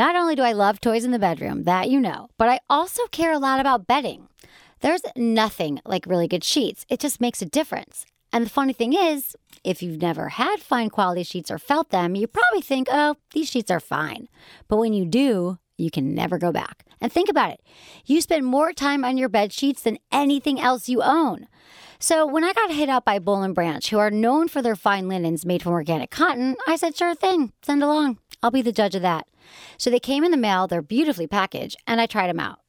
Not only do I love toys in the bedroom, that you know, but I also care a lot about bedding. There's nothing like really good sheets, it just makes a difference. And the funny thing is, if you've never had fine quality sheets or felt them, you probably think, oh, these sheets are fine. But when you do, you can never go back. And think about it you spend more time on your bed sheets than anything else you own. So when I got hit up by Boll and Branch, who are known for their fine linens made from organic cotton, I said, sure thing, send along. I'll be the judge of that. So they came in the mail, they're beautifully packaged, and I tried them out.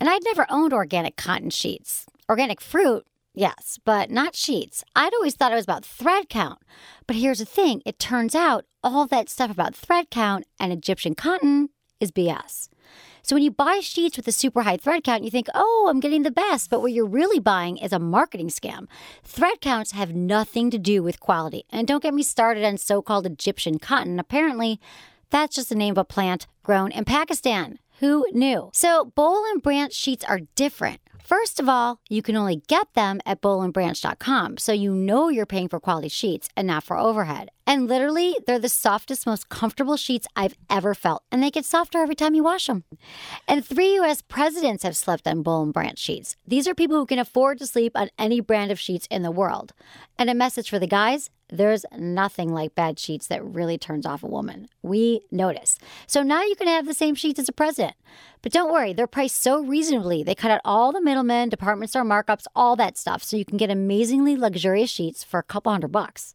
And I'd never owned organic cotton sheets. Organic fruit, yes, but not sheets. I'd always thought it was about thread count. But here's the thing it turns out all that stuff about thread count and Egyptian cotton is BS. So when you buy sheets with a super high thread count, you think, oh, I'm getting the best. But what you're really buying is a marketing scam. Thread counts have nothing to do with quality. And don't get me started on so called Egyptian cotton. Apparently, that's just the name of a plant grown in Pakistan. Who knew? So, boll and branch sheets are different. First of all, you can only get them at bollandbranch.com, so you know you're paying for quality sheets and not for overhead. And literally, they're the softest, most comfortable sheets I've ever felt, and they get softer every time you wash them. And three U.S. presidents have slept on and Branch sheets. These are people who can afford to sleep on any brand of sheets in the world. And a message for the guys there's nothing like bad sheets that really turns off a woman. We notice. So now you can have the same sheets as a president. But don't worry, they're priced so reasonably. They cut out all the middlemen, department store markups, all that stuff, so you can get amazingly luxurious sheets for a couple hundred bucks.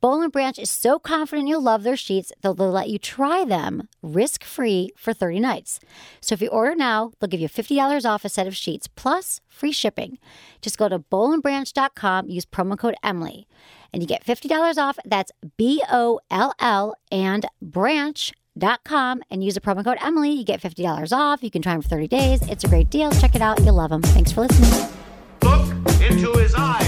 Boll and Branch is so confident you'll love their sheets that they'll let you try them risk free for 30 nights. So if you order now, they'll give you $50 off a set of sheets plus free shipping. Just go to bollandbranch.com, use promo code Emily, and you get $50 off. That's B O L L and branch.com and use the promo code Emily. You get $50 off. You can try them for 30 days. It's a great deal. Check it out. You'll love them. Thanks for listening. Look into his eyes.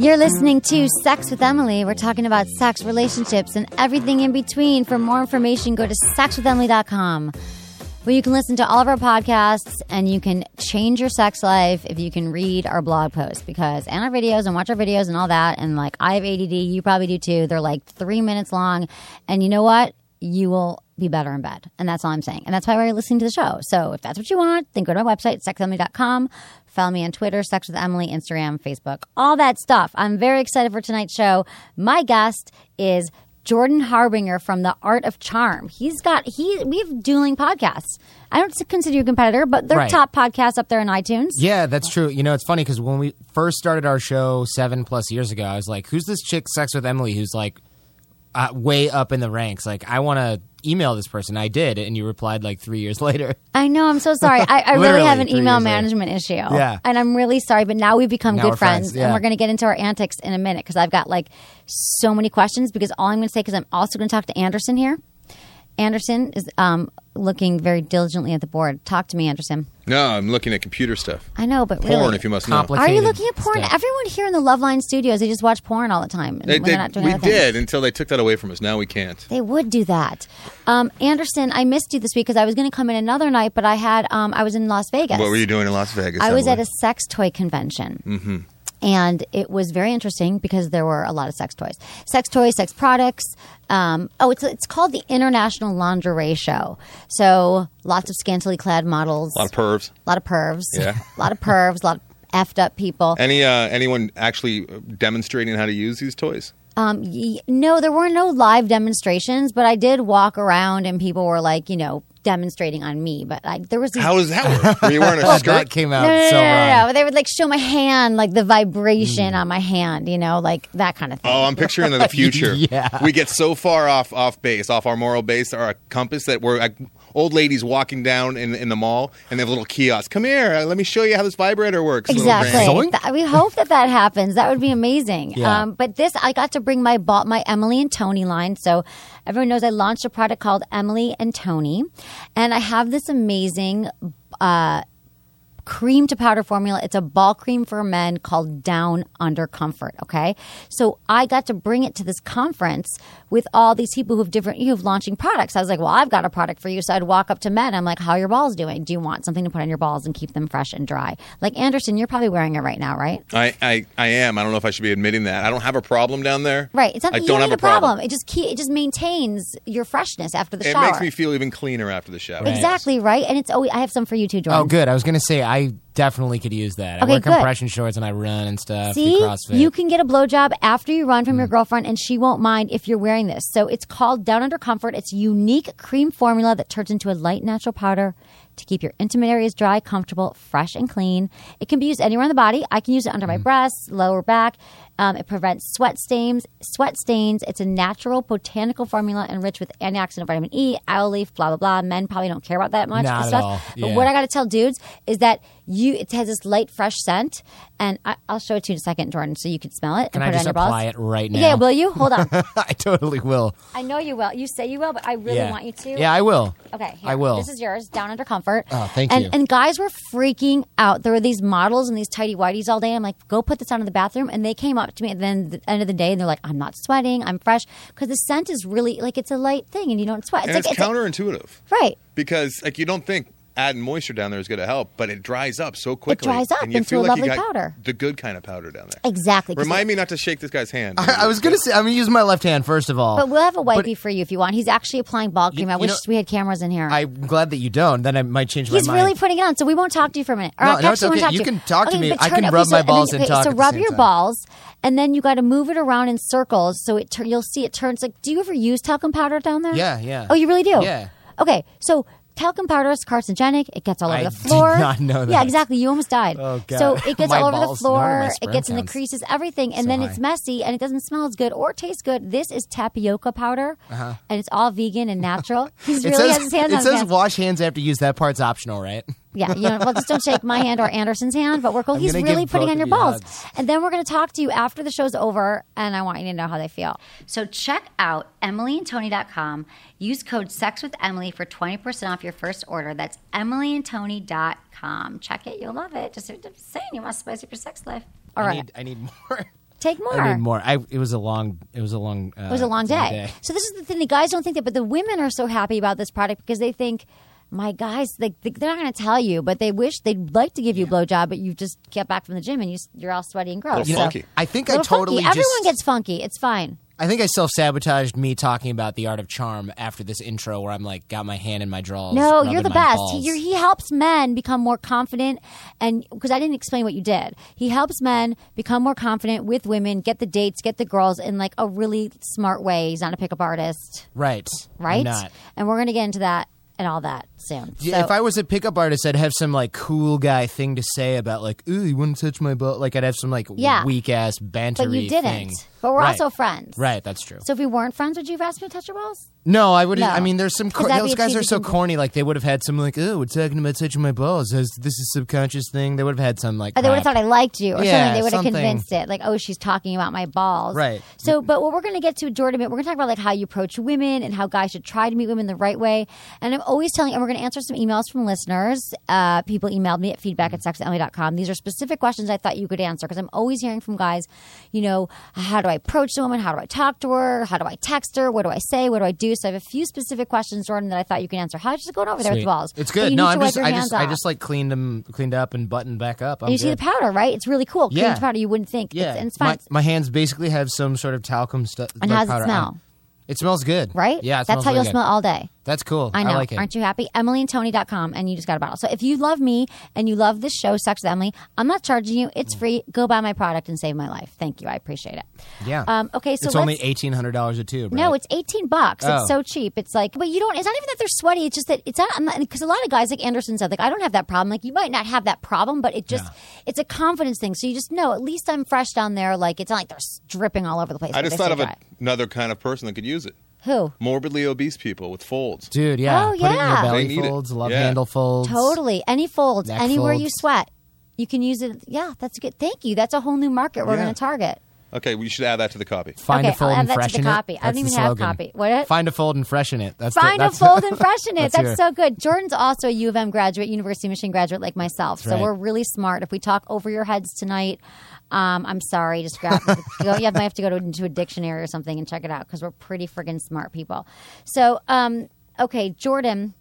You're listening to Sex with Emily. We're talking about sex, relationships, and everything in between. For more information, go to sexwithemily.com where you can listen to all of our podcasts and you can change your sex life if you can read our blog posts because and our videos and watch our videos and all that. And like I have ADD, you probably do too. They're like three minutes long. And you know what? You will be better in bed. And that's all I'm saying. And that's why we're listening to the show. So if that's what you want, then go to my website, sexwithemily.com. Follow me on Twitter, Sex with Emily, Instagram, Facebook, all that stuff. I'm very excited for tonight's show. My guest is Jordan Harbinger from The Art of Charm. He's got he we have dueling podcasts. I don't consider you a competitor, but they're Right. top podcasts up there in iTunes. Yeah, that's true. You know, it's funny because when we first started our show seven plus years ago, I was like, "Who's this chick, Sex with Emily, who's like uh, way up in the ranks? Like, I want to email this person." I did, and you replied like three years later. I know. I'm so sorry. I, I really have an three email years later. management issue. Yeah. And I'm really sorry, but now we've become Now good we're friends, friends, yeah. and we're going to get into our antics in a minute because I've got like so many questions. Because all I'm going to say, because I'm also going to talk to Anderson here. Anderson is um, looking very diligently at the board. Talk to me, Anderson. No, I'm looking at computer stuff. I know, but Porn, really, if you must know. are you looking at porn? stuff. Everyone here in the Loveline studios, they just watch porn all the time. They, when they- not doing we other things. did until they took that away from us. Now we can't. They would do that. Um, Anderson, I missed you this week because I was going to come in another night, but I had um, I was in Las Vegas. What were you doing in Las Vegas? I was at a sex toy convention. Mm-hmm. And it was very interesting because there were a lot of sex toys, sex toys, sex products. Um, oh, it's it's called the International Lingerie Show. So lots of scantily clad models, a lot of pervs. a lot of pervs, Yeah. a lot of pervs, a lot of effed up people. Any uh, anyone actually demonstrating how to use these toys? Um, y- no, there were no live demonstrations, but I did walk around and people were like, you know, demonstrating on me, but like there was these How does that work? Were you wearing a that skirt? came out no, no, no, so no, wrong. no, no. They would like show my hand, like the Mm. vibration on my hand, you know, like that kind of thing. Oh, I'm picturing the future. Yeah. We get so far off off base, off our moral base, our compass that we're like old ladies walking down in in the mall and they have little kiosks. Come here, uh, let me show you how this vibrator works. Exactly. Th- we hope that that happens. That would be amazing. Yeah. Um, but this, I got to bring my ball, my Emily and Tony line. So everyone knows I launched a product called Emily and Tony, and I have this amazing. Uh, cream to powder formula. It's a ball cream for men called Down Under Comfort. Okay, so I got to bring it to this conference with all these people who have different, you have launching products. I was like, well, I've got a product for you. So I'd walk up to men. I'm like, how are your balls doing? Do you want something to put on your balls and keep them fresh and dry? Like Anderson, you're probably wearing it right now, right? I, I I am. I don't know if I should be admitting that. I don't have a problem down there. Right. It's not. I don't don't have a problem. It just keep, it just maintains your freshness after the It shower. It makes me feel even cleaner after the shower. exactly right. And it's always. I have some for you too, Jordan. Oh, good. I was gonna say I definitely could use that. I Okay, wear good. compression shorts and I run and stuff. See, CrossFit. you can get a blowjob after you run from Mm. your girlfriend, and she won't mind if you're wearing this. So it's called Down Under Comfort. It's unique cream formula that turns into a light natural powder to keep your intimate areas dry, comfortable, fresh, and clean. It can be used anywhere on the body. I can use it under Mm. my breasts, lower back. Um, it prevents sweat stains. Sweat stains. It's a natural botanical formula enriched with antioxidant vitamin E, aloe leaf, blah blah blah. Men probably don't care about that much. Not stuff. all. But what I got to tell dudes is that you it has this light, fresh scent, and I, I'll show it to you in a second, Jordan, so you can smell it Can and I put just it on your apply balls. it right now? Yeah, will you? Hold on. I totally will. I know you will. You say you will, but I really yeah. want you to. Yeah, I will. Okay, here. I will. This is yours, down under comfort. Oh, thank and, you. And guys were freaking out. There were these models and these tidy whities all day. I'm like, go put this on in the bathroom. And they came up to me at the end, the end of the day and they're like, I'm not sweating. I'm fresh. Because the scent is really like it's a light thing and you don't sweat. And like, it's, counterintuitive right. because like you don't think adding moisture down there is going to help, but it dries up so quickly. It dries up and you into feel a like you lovely got powder. The good kind of powder down there. Exactly. 'cause Remind me not to shake this guy's hand. I, I was gonna say I'm gonna use my left hand first of all. But we'll have a But- wipey for you if you want. He's actually applying ball cream. I you wish know- we had cameras in here. I'm glad that you don't. Then I might change He's my really mind. putting it on, so we won't talk to you for a minute. Or No, I no, it's actually won't okay. You to can talk to Okay, me. but I turn can it- rub so- my and then- balls and okay, talk So at the rub same your time. balls, and then you got to move it around in circles, so it tur- you'll see it turns like. Do you ever use talcum powder down there? Yeah, yeah. Oh, you really do? Yeah. Okay, so. Talcum powder is carcinogenic. It gets all over I the did floor. not know Yeah, exactly. You almost died. Oh, God. So it gets My all over the balls know where floor. It gets in the counts. creases, everything, and So then high. it's messy and it doesn't smell as good or taste good. This is tapioca powder, and it's all vegan and natural. He's Uh-huh. Really says, has his hands it on his says hands. wash hands after use. That part's optional, right? Yeah, you know, well, just don't shake my hand or Anderson's hand, but we're cool. I'm He's gonna really give putting both on your you balls. hugs. And then we're going to talk to you after the show's over, and I want you to know how they feel. So check out emilyandtony.com. Use code Sex with Emily for 20% off your first order. That's emilyandtony.com. Check it. You'll love it. Just, just saying, you want to spice up your sex life. All I right. need, I need more. Take more. I need more. I, it was a long. It was a long. Uh, It was a long day. So this is the thing. The guys don't think that, but the women are so happy about this product because they think, my guys, like they, they're not going to tell you, but they wish they'd like to give you a blowjob, but you just get back from the gym and you, you're all sweaty and gross. Little So- funky. I think I Little funky. totally Everyone gets funky. It's fine. I think I self sabotaged me talking about the art of charm after this intro, where I'm like, got my hand in my drawers. No, rubbing you're the my best. balls. He, you're, he helps men become more confident, and because I didn't explain what you did, he helps men become more confident with women, get the dates, get the girls in like a really smart way. He's not a pickup artist, right. I'm right? not. And we're gonna get into that and all that soon. Yeah, So- if I was a pickup artist, I'd have some like cool guy thing to say about like, ooh, you wouldn't touch my butt? Like I'd have some like Yeah. weak ass banter. but you didn't. Thing. But we're Right. also friends, Right, that's true. So if we weren't friends, would you have asked me to touch your balls? No, I wouldn't. No. I mean, there's some Cor- those guys are so corny. Like they would have had some like, oh, we're talking about touching my balls. This this is subconscious thing. They would have had some like. Or they would have thought I liked you, or Yeah, something. They would have convinced it, like, oh, she's talking about my balls. Right. So, but what we're going to get to, Jordan, we're going to talk about like how you approach women and how guys should try to meet women the right way. And I'm always telling, and we're going to answer some emails from listeners. Uh, people emailed me at feedback at sexemily.com. These are specific questions I thought you could answer because I'm always hearing from guys, you know, how do I approach a woman? How do I talk to her? How do I text her? What do I say? What do I do? So I have a few specific questions, Jordan, that I thought you could answer. How's it going over there with the balls? It's good. No, I'm just, I just, I just like cleaned them, cleaned up, and buttoned back up. I'm you see the powder, right? It's really cool. Yeah. powder. You wouldn't think. Yeah, It's, and it's fine. My, my hands basically have some sort of talcum stuff. And like how does it powder. smell? It smells good. right? Yeah, it That's how really you'll good. smell all day. That's cool. I know. I like it. Aren't you happy? EmilyandTony.com, and you just got a bottle. So if you love me and you love this show, Sex with Emily, I'm not charging you. It's free. Go buy my product and save my life. Thank you. I appreciate it. yeah. Um, okay, so it's only eighteen hundred dollars a tube. No, it's 18 bucks. Oh. It's so cheap. It's like, but you don't, it's not even that they're sweaty. It's just that it's not, because a lot of guys, like Anderson said, like, I don't have that problem. Like, you might not have that problem, but it just, it's a confidence thing. So you just know, at least I'm fresh down there. Like, it's not like they're dripping all over the place. I just thought of dry. a, another kind of person that could use it. Who? Morbidly obese people with folds. dude. Yeah. Oh, Put it in your yeah. belly They need it. folds, love Yeah. handle folds. Totally. Any folds, Neck anywhere you folds. sweat, you can use it. Yeah, that's good. Thank you. That's a whole new market we're Yeah. going to target. Okay, we should add that to the copy. Find Okay, a fold I'll add and that to the freshen copy. it. I don't That's even the have slogan. copy. What? Find a fold and freshen it. That's the, Find a that's fold and freshen it. Let's That's hear it. so good. Jordan's also a U of M graduate, University of Michigan graduate, like myself. so right. we're really smart. If we talk over your heads tonight, um, I'm sorry. Just grab. go, you might have to go to, into a dictionary or something and check it out because we're pretty friggin' smart people. So, um, okay, Jordan.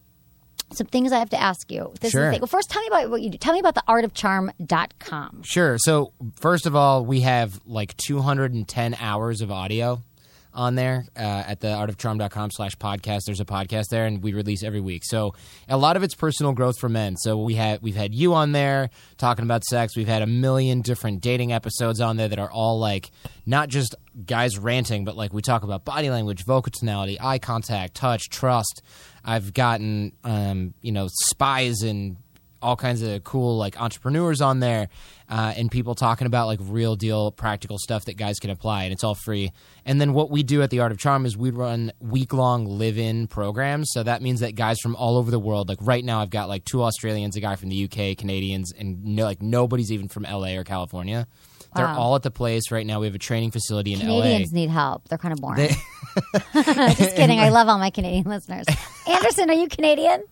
Some things I have to ask you. This is Sure. the thing. Well, first, tell me about what you do. Tell me about the artofcharm.com. Sure. So first of all, we have like 210 hours of audio on there uh, at the artofcharm.com slash podcast. There's a podcast there, and we release every week. So a lot of it's personal growth for men. So we had we've had you on there talking about sex. We've had a million different dating episodes on there that are all like not just guys ranting, but like we talk about body language, vocal tonality, eye contact, touch, trust. I've gotten um, you know spies and all kinds of cool like entrepreneurs on there uh, and people talking about like real deal practical stuff that guys can apply and it's all free and then what we do at the art of charm is we run week long live in programs so that means that guys from all over the world like right now i've got like two australians a guy from the uk canadians and no, like nobody's even from la or california they're Wow. all at the place right now we have a training facility in Canadians la need help. They're kind of boring. Just kidding. I love all my Canadian listeners. Anderson, are you Canadian?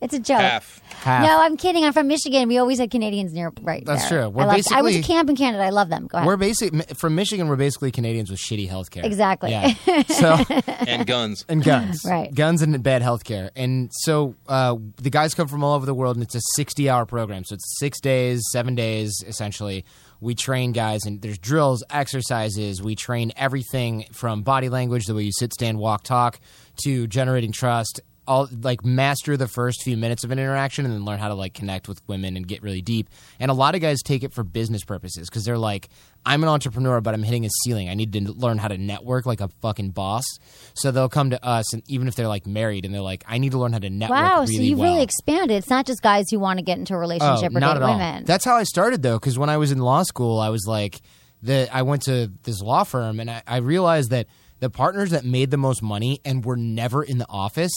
It's a joke. Half. Half. No, I'm kidding. I'm from Michigan. We always had Canadians near right That's there. true. We're I, loved- I went to camp in Canada. I love them. Go ahead. we're basically from michigan we're basically canadians with shitty health care Exactly. yeah so and guns. and guns, Right. Guns and bad healthcare, and so uh, the guys come from all over the world, and it's a sixty-hour program. So it's six days, seven days, essentially. We train guys, and there's drills, exercises. We train everything from body language, the way you sit, stand, walk, talk, to generating trust. All like master the first few minutes of an interaction, and then learn how to like connect with women and get really deep. And a lot of guys take it for business purposes because they're like, I'm an entrepreneur, but I'm hitting a ceiling. I need to learn how to network like a fucking boss. So they'll come to us, and even if they're like married, and they're like, I need to learn how to network. wow. really so you've well. really expanded. It's not just guys who want to get into a Oh, relationship or not date at all. women. That's how I started though, because when I was in law school, I was like, the I went to this law firm, and I, I realized that the partners that made the most money and were never in the office,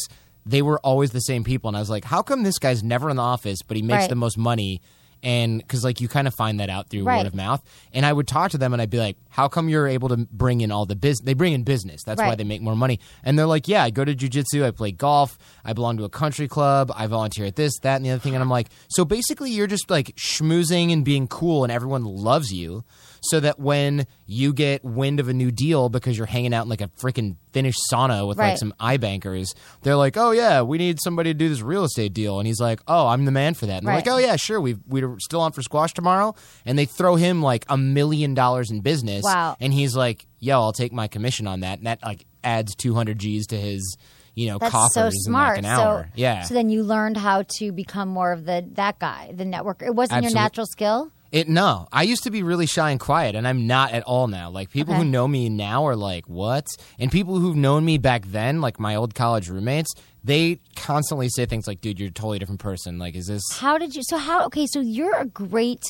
they were always the same people. And I was like, how come this guy's never in the office, but he makes Right. the most money? And because like you kind of find that out through Right. word of mouth, and I would talk to them, and I'd be like, "How come you're able to bring in all the business? They bring in business. That's why they make more money." And they're like, "Yeah, I go to jujitsu, I play golf, I belong to a country club, I volunteer at this, that, and the other thing." And I'm like, "So basically, you're just like schmoozing and being cool, and everyone loves you." So that when you get wind of a new deal because you're hanging out in like a freaking Finnish sauna with Right. like some eye bankers, they're like, "Oh yeah, we need somebody to do this real estate deal," and he's like, "Oh, I'm the man for that." And they're Right. like, "Oh yeah, sure, we we're still on for squash tomorrow," and they throw him like a million dollars in business, Wow. and he's like, "Yo, I'll take my commission on that," and that like adds 200 G's to his, you know, That's so smart. like an hour. So yeah. So then you learned how to become more of the that guy, the networker. It wasn't your natural skill. It no, I used to be really shy and quiet, and I'm not at all now. Like people Okay. who know me now are like, "What?" And people who've known me back then, like my old college roommates, they constantly say things like, "Dude, you're a totally different person." Like, is this? How did you? So how? Okay, so you're a great.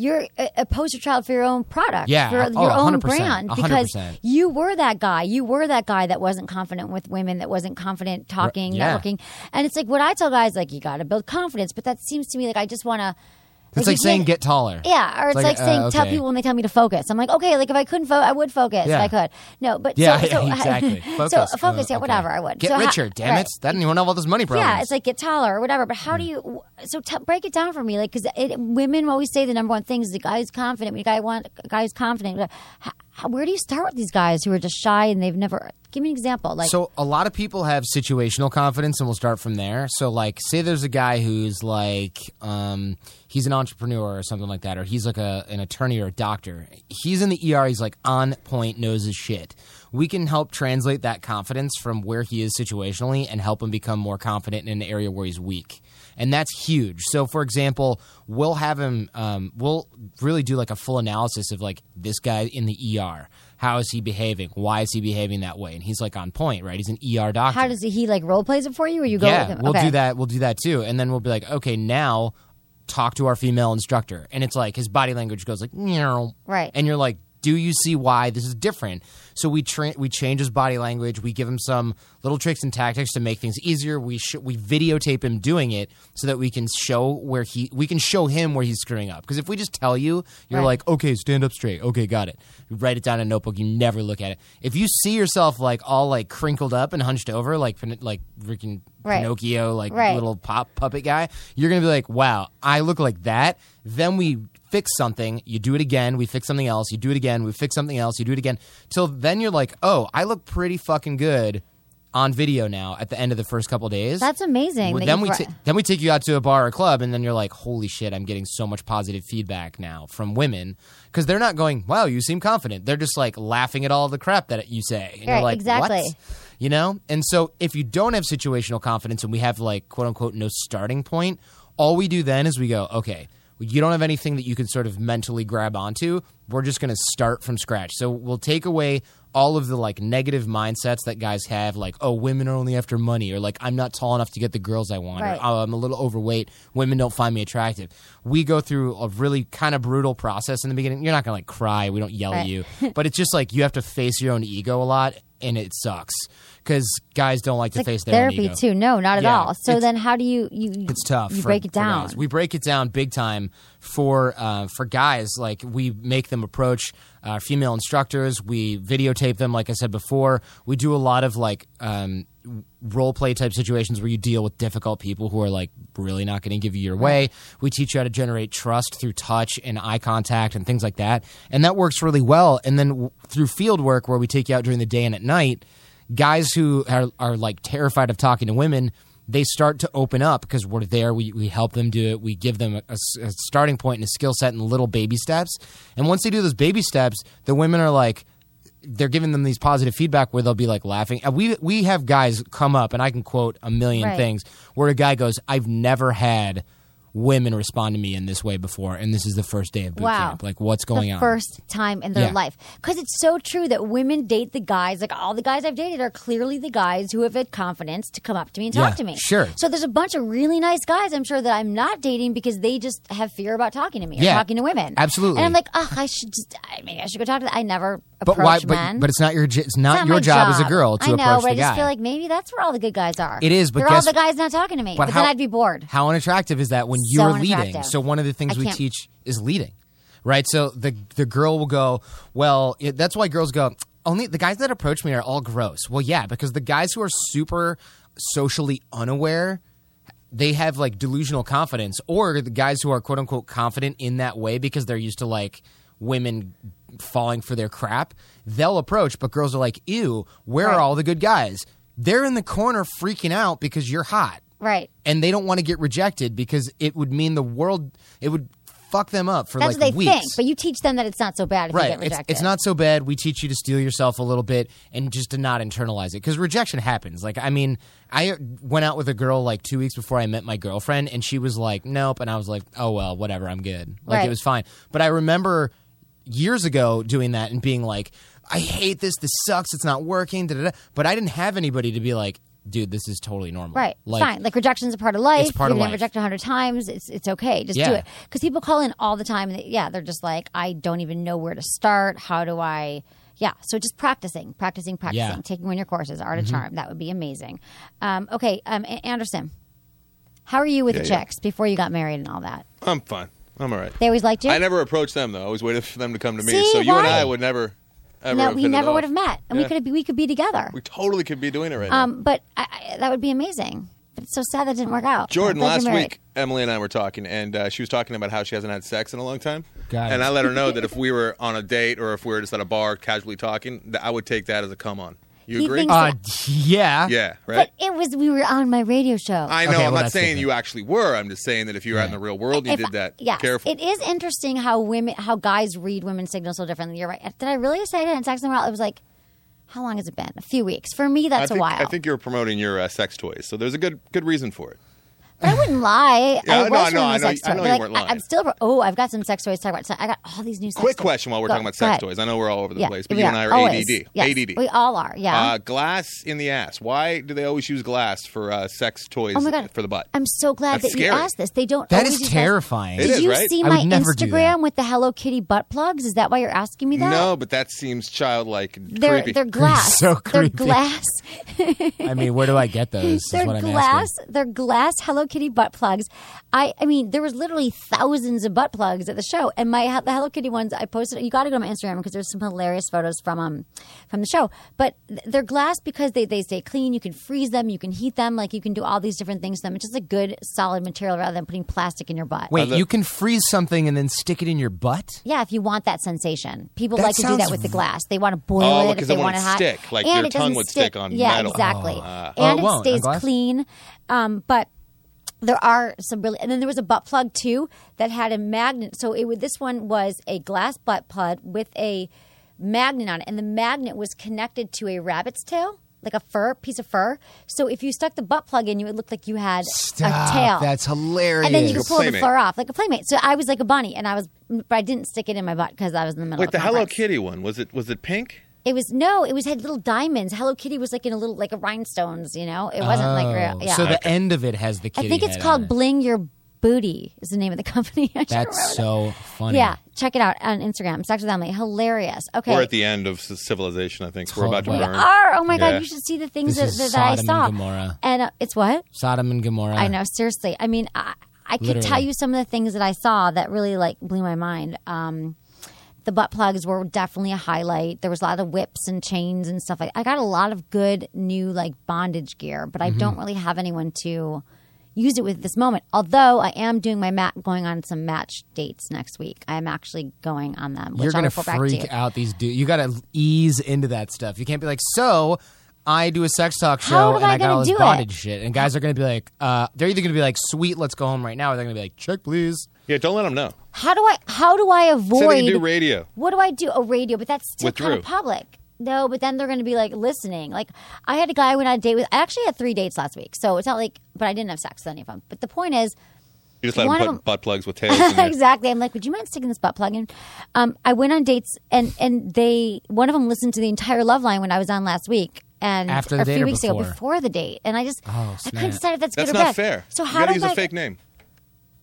You're a, a poster child for your own product, Yeah. for oh, your Oh, own 100%, brand, 100%. because you were that guy. You were that guy that wasn't confident with women, that wasn't confident talking, yeah. networking, and it's like what I tell guys, like you got to build confidence. But that seems to me like I just want to. It's like saying get taller. Yeah, or it's, like, like, uh, saying tell people when they tell me to focus. I'm like, okay, like if I couldn't focus, I would focus Yeah. if I could. No, but Yeah, so, so, exactly. so Focus. focus, Uh, yeah, okay. whatever. I would Get So how- richer, damn right. it! That anyone have all those money problems? Yeah, it's like get taller or whatever. But how do you? So t- break it down for me, like because women always say the number one thing is the guy who's confident. The guy want a guy who's confident. How, how, where do you start with these guys who are just shy and they've never Give me an example. Like, so a lot of people have situational confidence, and we'll start from there. So, like, say there's a guy who's like, um, he's an entrepreneur or something like that, or he's like a, an attorney or a doctor. He's in the ER. He's like on point, knows his shit. We can help translate that confidence from where he is situationally and help him become more confident in an area where he's weak. And that's huge. So, for example, we'll have him, um, we'll really do like a full analysis of like this guy in the ER. How is he behaving? Why is he behaving that way? And he's like on point, right? He's an ER doctor. how does he, he like role plays it for you, or you go yeah, with him? we'll okay. do that. We'll do that too, and then we'll be like, okay, now talk to our female instructor, and it's like his body language goes like, "Meow." Right. and you're like, do you see why this is different? So we tra- we change his body language. We give him some little tricks and tactics to make things easier. We sh- we videotape him doing it so that we can show where he we can show him where he's screwing up. Because if we just tell you, you're Right. like, okay, stand up straight. Okay, got it. You write it down in a notebook. You never look at it. If you see yourself like all like crinkled up and hunched over, like like freaking Right. Pinocchio, like Right. little pop puppet guy, you're gonna be like, wow, I look like that. Then we fix something, you do it again, we fix something else, you do it again, we fix something else, you do it again, till then you're like, oh, I look pretty fucking good on video now at the end of the first couple days. That's amazing. Well, that then we ta- then we take you out to a bar or club, and then you're like, "Holy shit! I'm getting so much positive feedback now from women because they're not going, wow, you seem confident. They're just like laughing at all the crap that you say, and Right, you're like, exactly. what? You know? And so if you don't have situational confidence, and we have like quote unquote no starting point, all we do then is we go, okay. You don't have anything that you can sort of mentally grab onto. We're just going to start from scratch. So we'll take away all of the like negative mindsets that guys have, like, oh, women are only after money, or like, I'm not tall enough to get the girls I want, Right. or oh, I'm a little overweight. Women don't find me attractive. We go through a really kind of brutal process in the beginning. You're not going to like cry. We don't yell at you, but it's just like you have to face your own ego a lot, and it sucks because guys don't like to It's face like their own therapy too. No, not at Yeah, all. So then, how do you you? It's tough. You for- break it down. We break it down big time for uh, for guys. Like we make them approach uh, female instructors. We videotape them. Like I said before, we do a lot of like um, role play type situations where you deal with difficult people who are like really not going to give you your way. We teach you how to generate trust through touch and eye contact and things like that, and that works really well. And then w- through field work, where we take you out during the day and at night guys who are, are like terrified of talking to women they start to open up because we're there. We, we help them do it. We give them a, a- a starting point and a skill set and little baby steps. And once they do those baby steps the women are like they're giving them these positive feedback where they'll be like laughing. We we have guys come up and i can quote a million Right. things where a guy goes i've never had women respond to me in this way before and this is the first day of boot Wow. camp like what's going the on first time in their Yeah. life because it's so true that women date the guys like all the guys i've dated are clearly the guys who have had confidence to come up to me and talk Yeah, to me sure. so there's a bunch of really nice guys i'm sure that i'm not dating because they just have fear about talking to me or Yeah, talking to women absolutely. and i'm like oh i should just I, maybe i should go talk to i never but approach why men but, but it's not your it's not, It's your my job, as a girl to I know, approach but the I just guy feel like maybe that's where all the good guys are. It is, but they're all the guys not talking to me. But, how, then I'd be bored. How unattractive is that when So you're leading? So one of the things we teach is leading, right? So the the girl will go, well, it, that's why girls go. Only the guys that approach me are all gross. Well, yeah, because the guys who are super socially unaware. They have like delusional confidence, or the guys who are quote unquote confident in that way because they're used to like women falling for their crap. They'll approach, but girls are like, "Ew, where Right. are all the good guys?" They're in the corner freaking out because you're hot Right. and they don't want to get rejected because it would mean the world it would fuck them up for That's like what they weeks. think. But you teach them that it's not so bad if you right, it's, it's not so bad. We teach you to steel yourself a little bit and just to not internalize it because rejection happens. Like, I mean, I went out with a girl like two weeks before I met my girlfriend, and she was like, "Nope," and I was like, "Oh well, whatever, I'm good." Like, Right. it was fine. But I remember years ago doing that and being like, "I hate this. This sucks. It's not working." Da, da, da. But I didn't have anybody to be like, "Dude, this is totally normal." Right. Like, Fine. Like rejection's a part of life. It's part You've of been life. rejected a hundred times. It's it's okay. Just do it. Because people call in all the time. And they, yeah, they're just like, I don't even know where to start. How do I? Yeah. So just practicing, practicing, practicing. Yeah. Mm-hmm. Taking one of your courses, Art of Charm. That would be amazing. Um, okay. Um, Anderson, how are you with Yeah, the yeah. chicks before you got married and all that? I'm fine. I'm all right. They always liked you. I never approached them though. I always waited for them to come to me. See, so you and why? I would never, ever. no, have we hit it never off. would have met, and we could be we could be together. We totally could be doing it right now. Um, but I, I, that would be amazing. But it's so sad that didn't work out. Jordan, I'm glad last you're married. week, Emily and I were talking, and uh, she was talking about how she hasn't had sex in a long time. Got and it. I let her know that if we were on a date or if we were just at a bar casually talking, that I would take that as a come on. You he agree? thinks Uh, that- yeah. yeah, right. but it was we were on my radio show. I know. Okay, I'm well, not that's saying different. you actually were. I'm just saying that if you were out in the real world and you If- did that, yes, careful. It is interesting how women, how guys read women's signals so differently. You're right. Did I really say I didn't text them? It was like, how long has it been? A few weeks. For me, I that's think, a while. I think you're promoting your uh, sex toys, so there's a good good reason for it. But I wouldn't lie. Yeah, I no, was I know, I know- sex I know toys. you Like, weren't I- I'm still. Oh, I've got some sex toys to talk about. So I got all these new. Sex Quick toys. question while we're Go- talking about sex toys. I know we're all over the Yeah, place, but we you and I are Always. ADD. Yes, ADD. We all are. Yeah. Uh, glass in the ass. Why do they always use glass for uh, sex toys oh my god. for the butt? I'm so glad That's that you scary. asked this. They don't. That always is use glass. terrifying. It Did is, you right? see my would never do Instagram with the Hello Kitty butt plugs? Is that why you're asking me that? No, but that seems childlike. and They're creepy. they're glass. So They're creepy. glass. I mean, where do I get those? Is They're glass. asking. They're glass Hello Kitty butt plugs. I I mean, there was literally thousands of butt plugs at the show, and my the Hello Kitty ones I posted. You got to go to my Instagram because there's some hilarious photos from um from the show. But they're glass because they they stay clean. You can freeze them. You can heat them. Like you can do all these different things to them. It's just a good solid material rather than putting plastic in your butt. Wait, the- you can freeze something and then stick it in your butt? Yeah, if you want that sensation, people That like to do that with the glass. They want to boil Oh, it because if they they want want it it hot. stick, like and your it doesn't tongue would stick on yeah, metal. exactly. Oh, it and it, won't stays clean. Um, but there are some really, and then there was a butt plug too that had a magnet. So it would. This one was a glass butt plug with a magnet on it, and the magnet was connected to a rabbit's tail. Like a fur piece of fur, so if you stuck the butt plug in, you would look like you had Stop. a tail. That's hilarious. and then you could pull the fur off like a playmate. So I was like a bunny, and I was, but I didn't stick it in my butt because I was in the middle. Wait, of the a Hello. Kitty one was it? Was it pink? It was no, it was had little diamonds. Hello Kitty was like in a little like a rhinestones. You know, it wasn't like real. Oh, Yeah, So the end of it has the kitty I think it's head called it. Bling Your Booty. Is the name of the company. I should remember That's that. so funny. Yeah, check it out on Instagram. Sex with Emily, hilarious. Okay, We're at the end of c- civilization. I think we're about to We We burn. are. Oh my Yeah. god, you should see the things This that, is that, that I Sodom saw. and Gomorrah. And uh, it's what Sodom and Gomorrah. I know. Seriously, I mean, I, I could Literally. tell you some of the things that I saw that really like blew my mind. Um, the butt plugs were definitely a highlight. There was a lot of whips and chains and stuff like. I got a lot of good new like bondage gear, but Mm-hmm. I don't really have anyone to use it with at this moment. Although I am doing my mat, going on some match dates next week. I am actually going on them. Which You're gonna back to freak out these dudes. You got to ease into that stuff. You can't be like, so I do a sex talk show How and I I got all this do it? bondage shit, and guys are gonna be like, uh, they're either gonna be like, sweet, let's go home right now, or they're gonna be like, check please. Yeah, don't let them know. How do I? How do I avoid? that you do radio. What do I do? A radio, but that's still With kind Drew. of public. No, but then they're going to be like listening. Like I had a guy I went on a date with. I actually had three dates last week, so it's not like. But I didn't have sex with any of them. But the point is, You just let One them of put them- butt plugs with tails. in there. exactly. I'm like, would you mind sticking this butt plug in? Um, I went on dates, and and they one of them listened to the entire Loveline when I was on last week, and After the or a date few or weeks ago before? before the date, and I just Oh, I couldn't decide if that's, That's good or not bad. fair. So you how gotta do you use I? a fake name.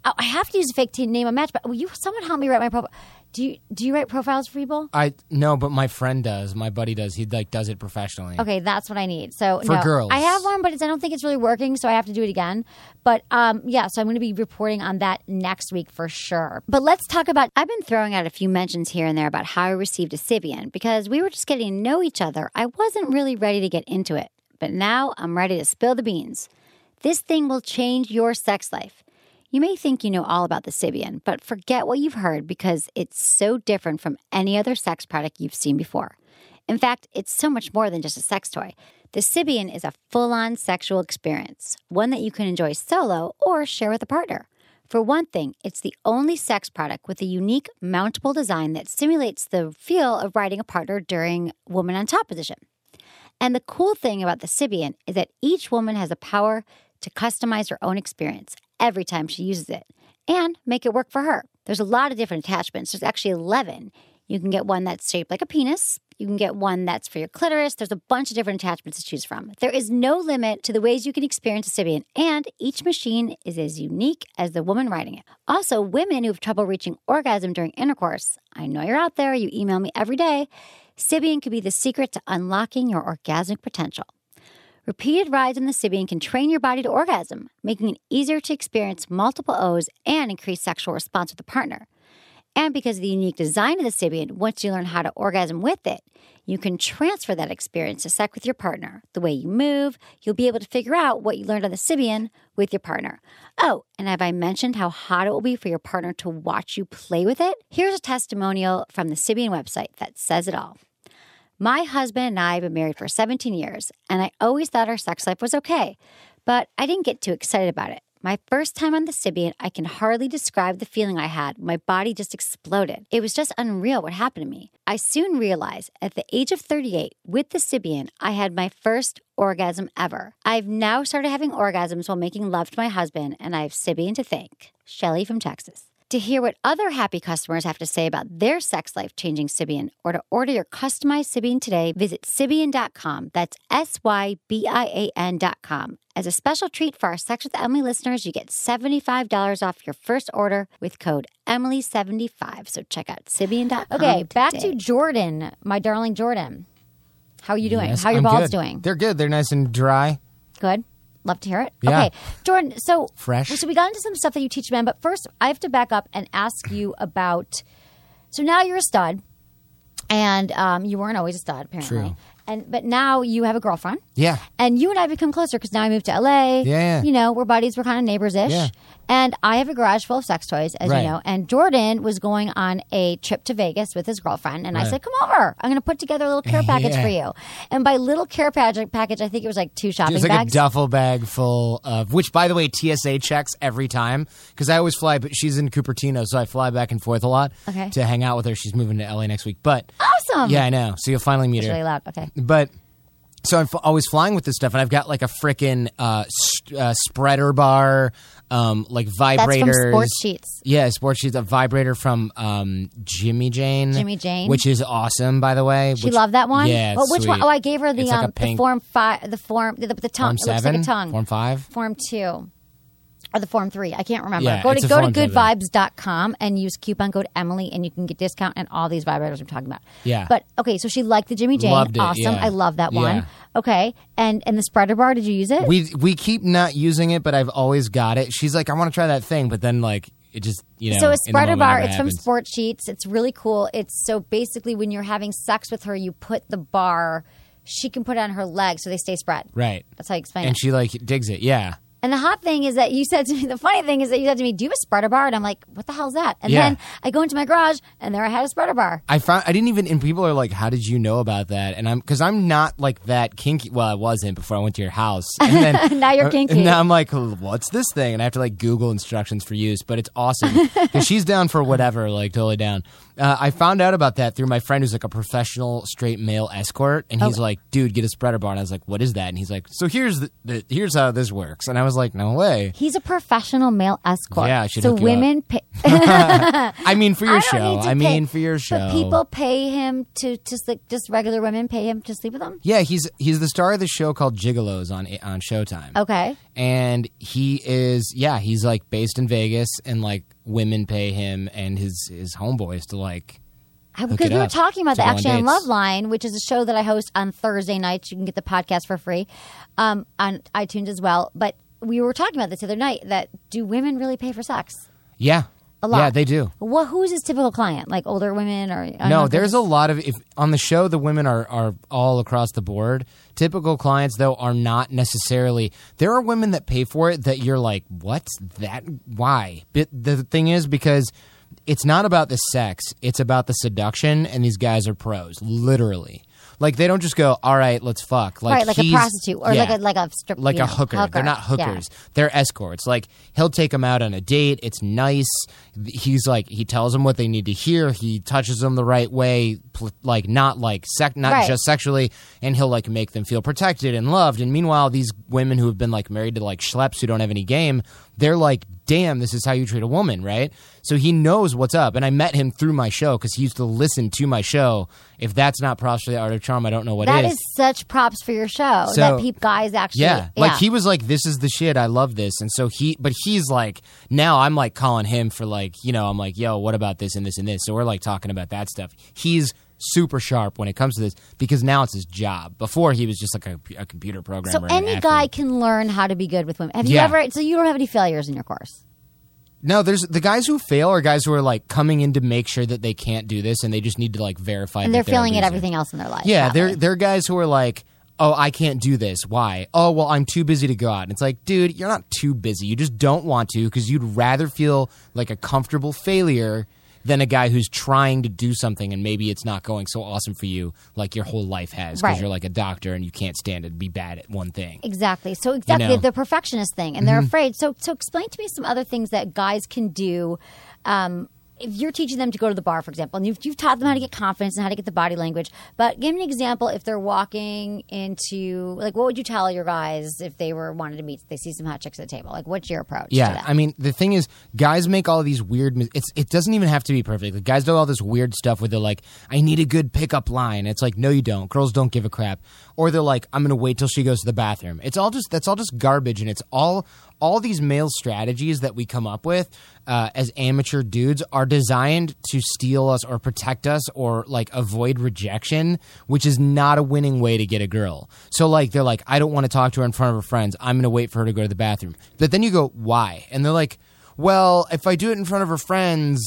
Oh, I have to use a fake to name a match, but will you someone help me write my profile? Do you do you write profiles for people? I no, but my friend does. My buddy does. He like does it professionally. Okay, that's what I need. So For no, girls. I have one, but it's, I don't think it's really working, so I have to do it again. But um, yeah, so I'm going to be reporting on that next week for sure. But let's talk about. I've been throwing out a few mentions here and there about how I received a Sybian because we were just getting to know each other. I wasn't really ready to get into it, but now I'm ready to spill the beans. This thing will change your sex life. You may think you know all about the Sybian, but forget what you've heard because it's so different from any other sex product you've seen before. In fact, it's so much more than just a sex toy. The Sybian is a full on sexual experience, one that you can enjoy solo or share with a partner. For one thing, it's the only sex product with a unique mountable design that simulates the feel of riding a partner during woman on top position. And the cool thing about the Sybian is that each woman has the power to customize her own experience every time she uses it and make it work for her. There's a lot of different attachments. There's actually 11. You can get one that's shaped like a penis. You can get one that's for your clitoris. There's a bunch of different attachments to choose from. There is no limit to the ways you can experience a Sybian, and each machine is as unique as the woman riding it. Also, women who have trouble reaching orgasm during intercourse, I know you're out there, you email me every day. Sybian could be the secret to unlocking your orgasmic potential. Repeated rides on the Sybian can train your body to orgasm, making it easier to experience multiple O's and increase sexual response with a partner. And because of the unique design of the Sybian, once you learn how to orgasm with it, you can transfer that experience to sex with your partner. The way you move, you'll be able to figure out what you learned on the Sybian with your partner. Oh, and have I mentioned how hot it will be for your partner to watch you play with it? Here's a testimonial from the Sybian website that says it all. My husband and I have been married for 17 years, and I always thought our sex life was okay, but I didn't get too excited about it. My first time on the Sybian, I can hardly describe the feeling I had. My body just exploded. It was just unreal what happened to me. I soon realized at the age of 38, with the Sybian, I had my first orgasm ever. I've now started having orgasms while making love to my husband, and I have Sybian to thank. Shelly from Texas. To hear what other happy customers have to say about their sex life changing Sybian or to order your customized Sybian today, visit Sybian.com. That's S Y B I A N.com. As a special treat for our Sex with Emily listeners, you get $75 off your first order with code Emily75. So check out Sybian.com. Okay, back today. to Jordan, my darling Jordan. How are you doing? Yes, How are your I'm balls good. doing? They're good. They're nice and dry. Good. Love to hear it. Yeah. Okay, Jordan. So Fresh. So we got into some stuff that you teach men, but first I have to back up and ask you about. So now you're a stud, and um, you weren't always a stud apparently. True. And but now you have a girlfriend. Yeah. And you and I become closer because now I moved to LA. Yeah. You know, we're buddies. We're kind of neighbors ish. Yeah. And I have a garage full of sex toys, as Right. you know. And Jordan was going on a trip to Vegas with his girlfriend. And I said, come over. I'm going to put together a little care package Yeah. for you. And by little care package, package, I think it was like two shopping It was like bags. a duffel bag full of, which by the way, TSA checks every time because I always fly. But she's in Cupertino, so I fly back and forth a lot Okay. to hang out with her. She's moving to LA next week, but awesome. yeah, I know. So you'll finally meet It's her. really loud. Okay. But so I'm f- always flying with this stuff, and I've got like a frickin' uh, st- uh, spreader bar, um, like That's vibrators. from Sports Sheets. Yeah, sports sheets. A vibrator from um, Jimmy Jane. Jimmy Jane. which is awesome, by the way. She which- loved that one. Yeah, Well, which sweet. one? Oh, I gave her the like um the form five, the form the, the tongue. Form it looks like a tongue. form five. Form two. Or the form three. I can't remember. Yeah, go to go to seven. goodvibes.com and use coupon code Emily and you can get discount and all these vibrators I'm talking about. Yeah. But okay, so she liked the Jimmy Jane. Loved it, awesome. yeah. I love that Yeah. Okay. And and the spreader bar, did you use it? We we keep not using it, but I've always got it. She's like, I want to try that thing, but then like it just you know. so a spreader bar, it's from happens. Sport Sheets. It's really cool. It's so basically when you're having sex with her, you put the bar. She can put it on her legs so they stay spread. right, That's how you explain and it. she like digs it. Yeah, And the hot thing is that you said to me, the funny thing is that you said to me, Do you have a spreader bar? And I'm like, What the hell's that? And Yeah. then I go into my garage and there I had a spreader bar. I found I didn't even. And people are like, "How did you know about that?" And I'm because I'm not like that kinky. Well, I wasn't before I went to your house. And then Now you're uh, kinky. And now I'm like, "What's this thing?" And I have to like Google instructions for use. But it's awesome because she's down for whatever, like totally down. Uh, I found out about that through my friend who's like a professional straight male escort, and he's like, "Dude, get a spreader bar." And I was like, "What is that?" And he's like, "So here's the, the here's how this works." And I was like, "No way." He's a professional male escort. Yeah, I should So hook you women pay. I mean, for your I don't show. need to I pay- mean, for your show. But people pay him to just like just regular women pay him to sleep with them. Yeah, he's he's the star of the show called Gigolos on on Showtime. Okay. and he is yeah he's like based in vegas and like women pay him and his his homeboys to like Because we were talking about the go on Actually on dates. Love Line, which is a show that I host on Thursday nights. You can get the podcast for free um, on iTunes as well. But we were talking about this the other night that do women really pay for sex? yeah A lot. yeah they do. Well, who's his typical client? Like older women or I don't know no there's a lot of if on the show the women are are all across the board. Typical clients though are not necessarily there are women that pay for it that you're like what's that? Why? But the thing is because it's not about the sex it's about the seduction and these guys are pros literally like they don't just go all right let's fuck like right, like a prostitute or like a like a strip, like a know, hooker. They're not Yeah. hookers. They're escorts. Like he'll take them out on a date. It's nice. He's like he tells them what they need to hear. He touches them the right way, pl- like not like sec, not Right. just sexually, and he'll like make them feel protected and loved. And meanwhile, these women who have been like married to like schleps who don't have any game, they're like, damn, this is how you treat a woman, right? So he knows what's up. And I met him through my show because he used to listen to my show. If that's not props for the art of charm, I don't know what That is. is such props for your show So- that peep guys actually. Yeah, like he was like, "This is the shit. I love this." And so he, but he's like, now I'm like calling him for like, you know, I'm like, "Yo, what about this and this and this?" So we're like talking about that stuff. He's super sharp when it comes to this because now it's his job. Before he was just like a, a computer programmer. So any guy can learn how to be good with women. Have you Yeah. ever? So you don't have any failures in your course. No, there's the guys who fail are guys who are like coming in to make sure that they can't do this and they just need to like verify. and that they're failing at everything else in their life. Yeah, probably. they're they're guys who are like, oh, I can't do this. Why? Oh, well, I'm too busy to go out. And it's like, dude, you're not too busy. You just don't want to because you'd rather feel like a comfortable failure than a guy who's trying to do something and maybe it's not going so awesome for you like your whole life has because Right. you're like a doctor and you can't stand to be bad at one thing. Exactly. So exactly know. the perfectionist thing, and they're Mhm. afraid. So so explain to me some other things that guys can do. Um, if you're teaching them to go to the bar, for example, and you've, you've taught them how to get confidence and how to get the body language, but give me an example if they're walking into like what would you tell your guys if they were wanted to meet? They see some hot chicks at the table. Like, what's your approach? to Yeah? I mean, the thing is, guys make all these weird. It's it doesn't even have to be perfect. Like, guys do all this weird stuff where they're like, "I need a good pickup line." It's like, no, you don't. Girls don't give a crap. Or they're like, "I'm gonna wait till she goes to the bathroom." It's all just that's all just garbage, and it's all all these male strategies that we come up with uh, as amateur dudes are designed to steel us or protect us or like avoid rejection, which is not a winning way to get a girl. So like they're like, I don't want to talk to her in front of her friends. I'm going to wait for her to go to the bathroom. But then you go, why? And they're like, well, if I do it in front of her friends,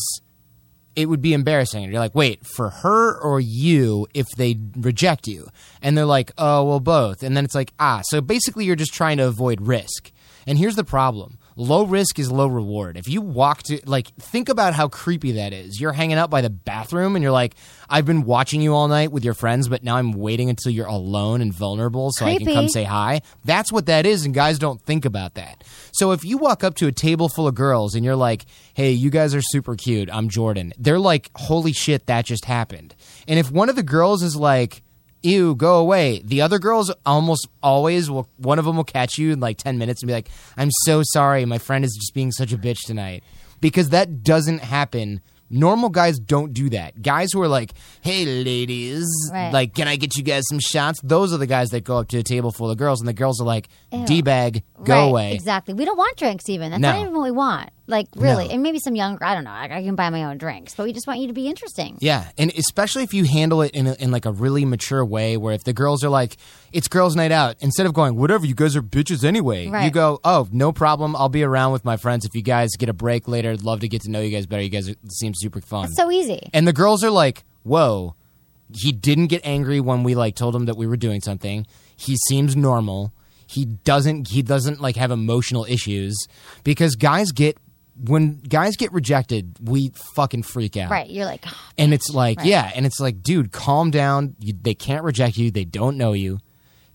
it would be embarrassing. And you're like, wait, for her or you if they reject you? And they're like, oh, well, both. And then it's like, ah, so basically you're just trying to avoid risk. And here's the problem low risk is low reward. If you walk to, like, think about how creepy that is. You're hanging out by the bathroom and you're like, I've been watching you all night with your friends, but now I'm waiting until you're alone and vulnerable so I can come say hi. That's what that is, and guys don't think about that. So if you walk up to a table full of girls and you're like, hey, you guys are super cute, I'm Jordan, they're like, holy shit, that just happened. And if one of the girls is like, ew, go away, the other girls almost always will, one of them will catch you in like 10 minutes and be like, I'm so sorry, my friend is just being such a bitch tonight. Because that doesn't happen. Normal guys don't do that. Guys who are like, "Hey, ladies, Right. like, can I get you guys some shots?" Those are the guys that go up to a table full of girls, and the girls are like. "D bag, go Right, away." Exactly. We don't want drinks even. That's No. not even what we want. Like really, No. and maybe some younger. I don't know. I, I can buy my own drinks, but we just want you to be interesting. Yeah, and especially if you handle it in a, in like a really mature way, where if the girls are like, "It's girls' night out," instead of going, "Whatever, you guys are bitches anyway," you go, "Oh, no problem. I'll be around with my friends. If you guys get a break later, I'd love to get to know you guys better. You guys are, seem super fun." It's so easy. And the girls are like, "Whoa, he didn't get angry when we like told him that we were doing something. He seems normal. He doesn't he doesn't like have emotional issues because guys get when guys get rejected, we fucking freak out. Right. You're like, "Oh, And it's like, Right. yeah, and it's like, dude, calm down. You, they can't reject you. They don't know you.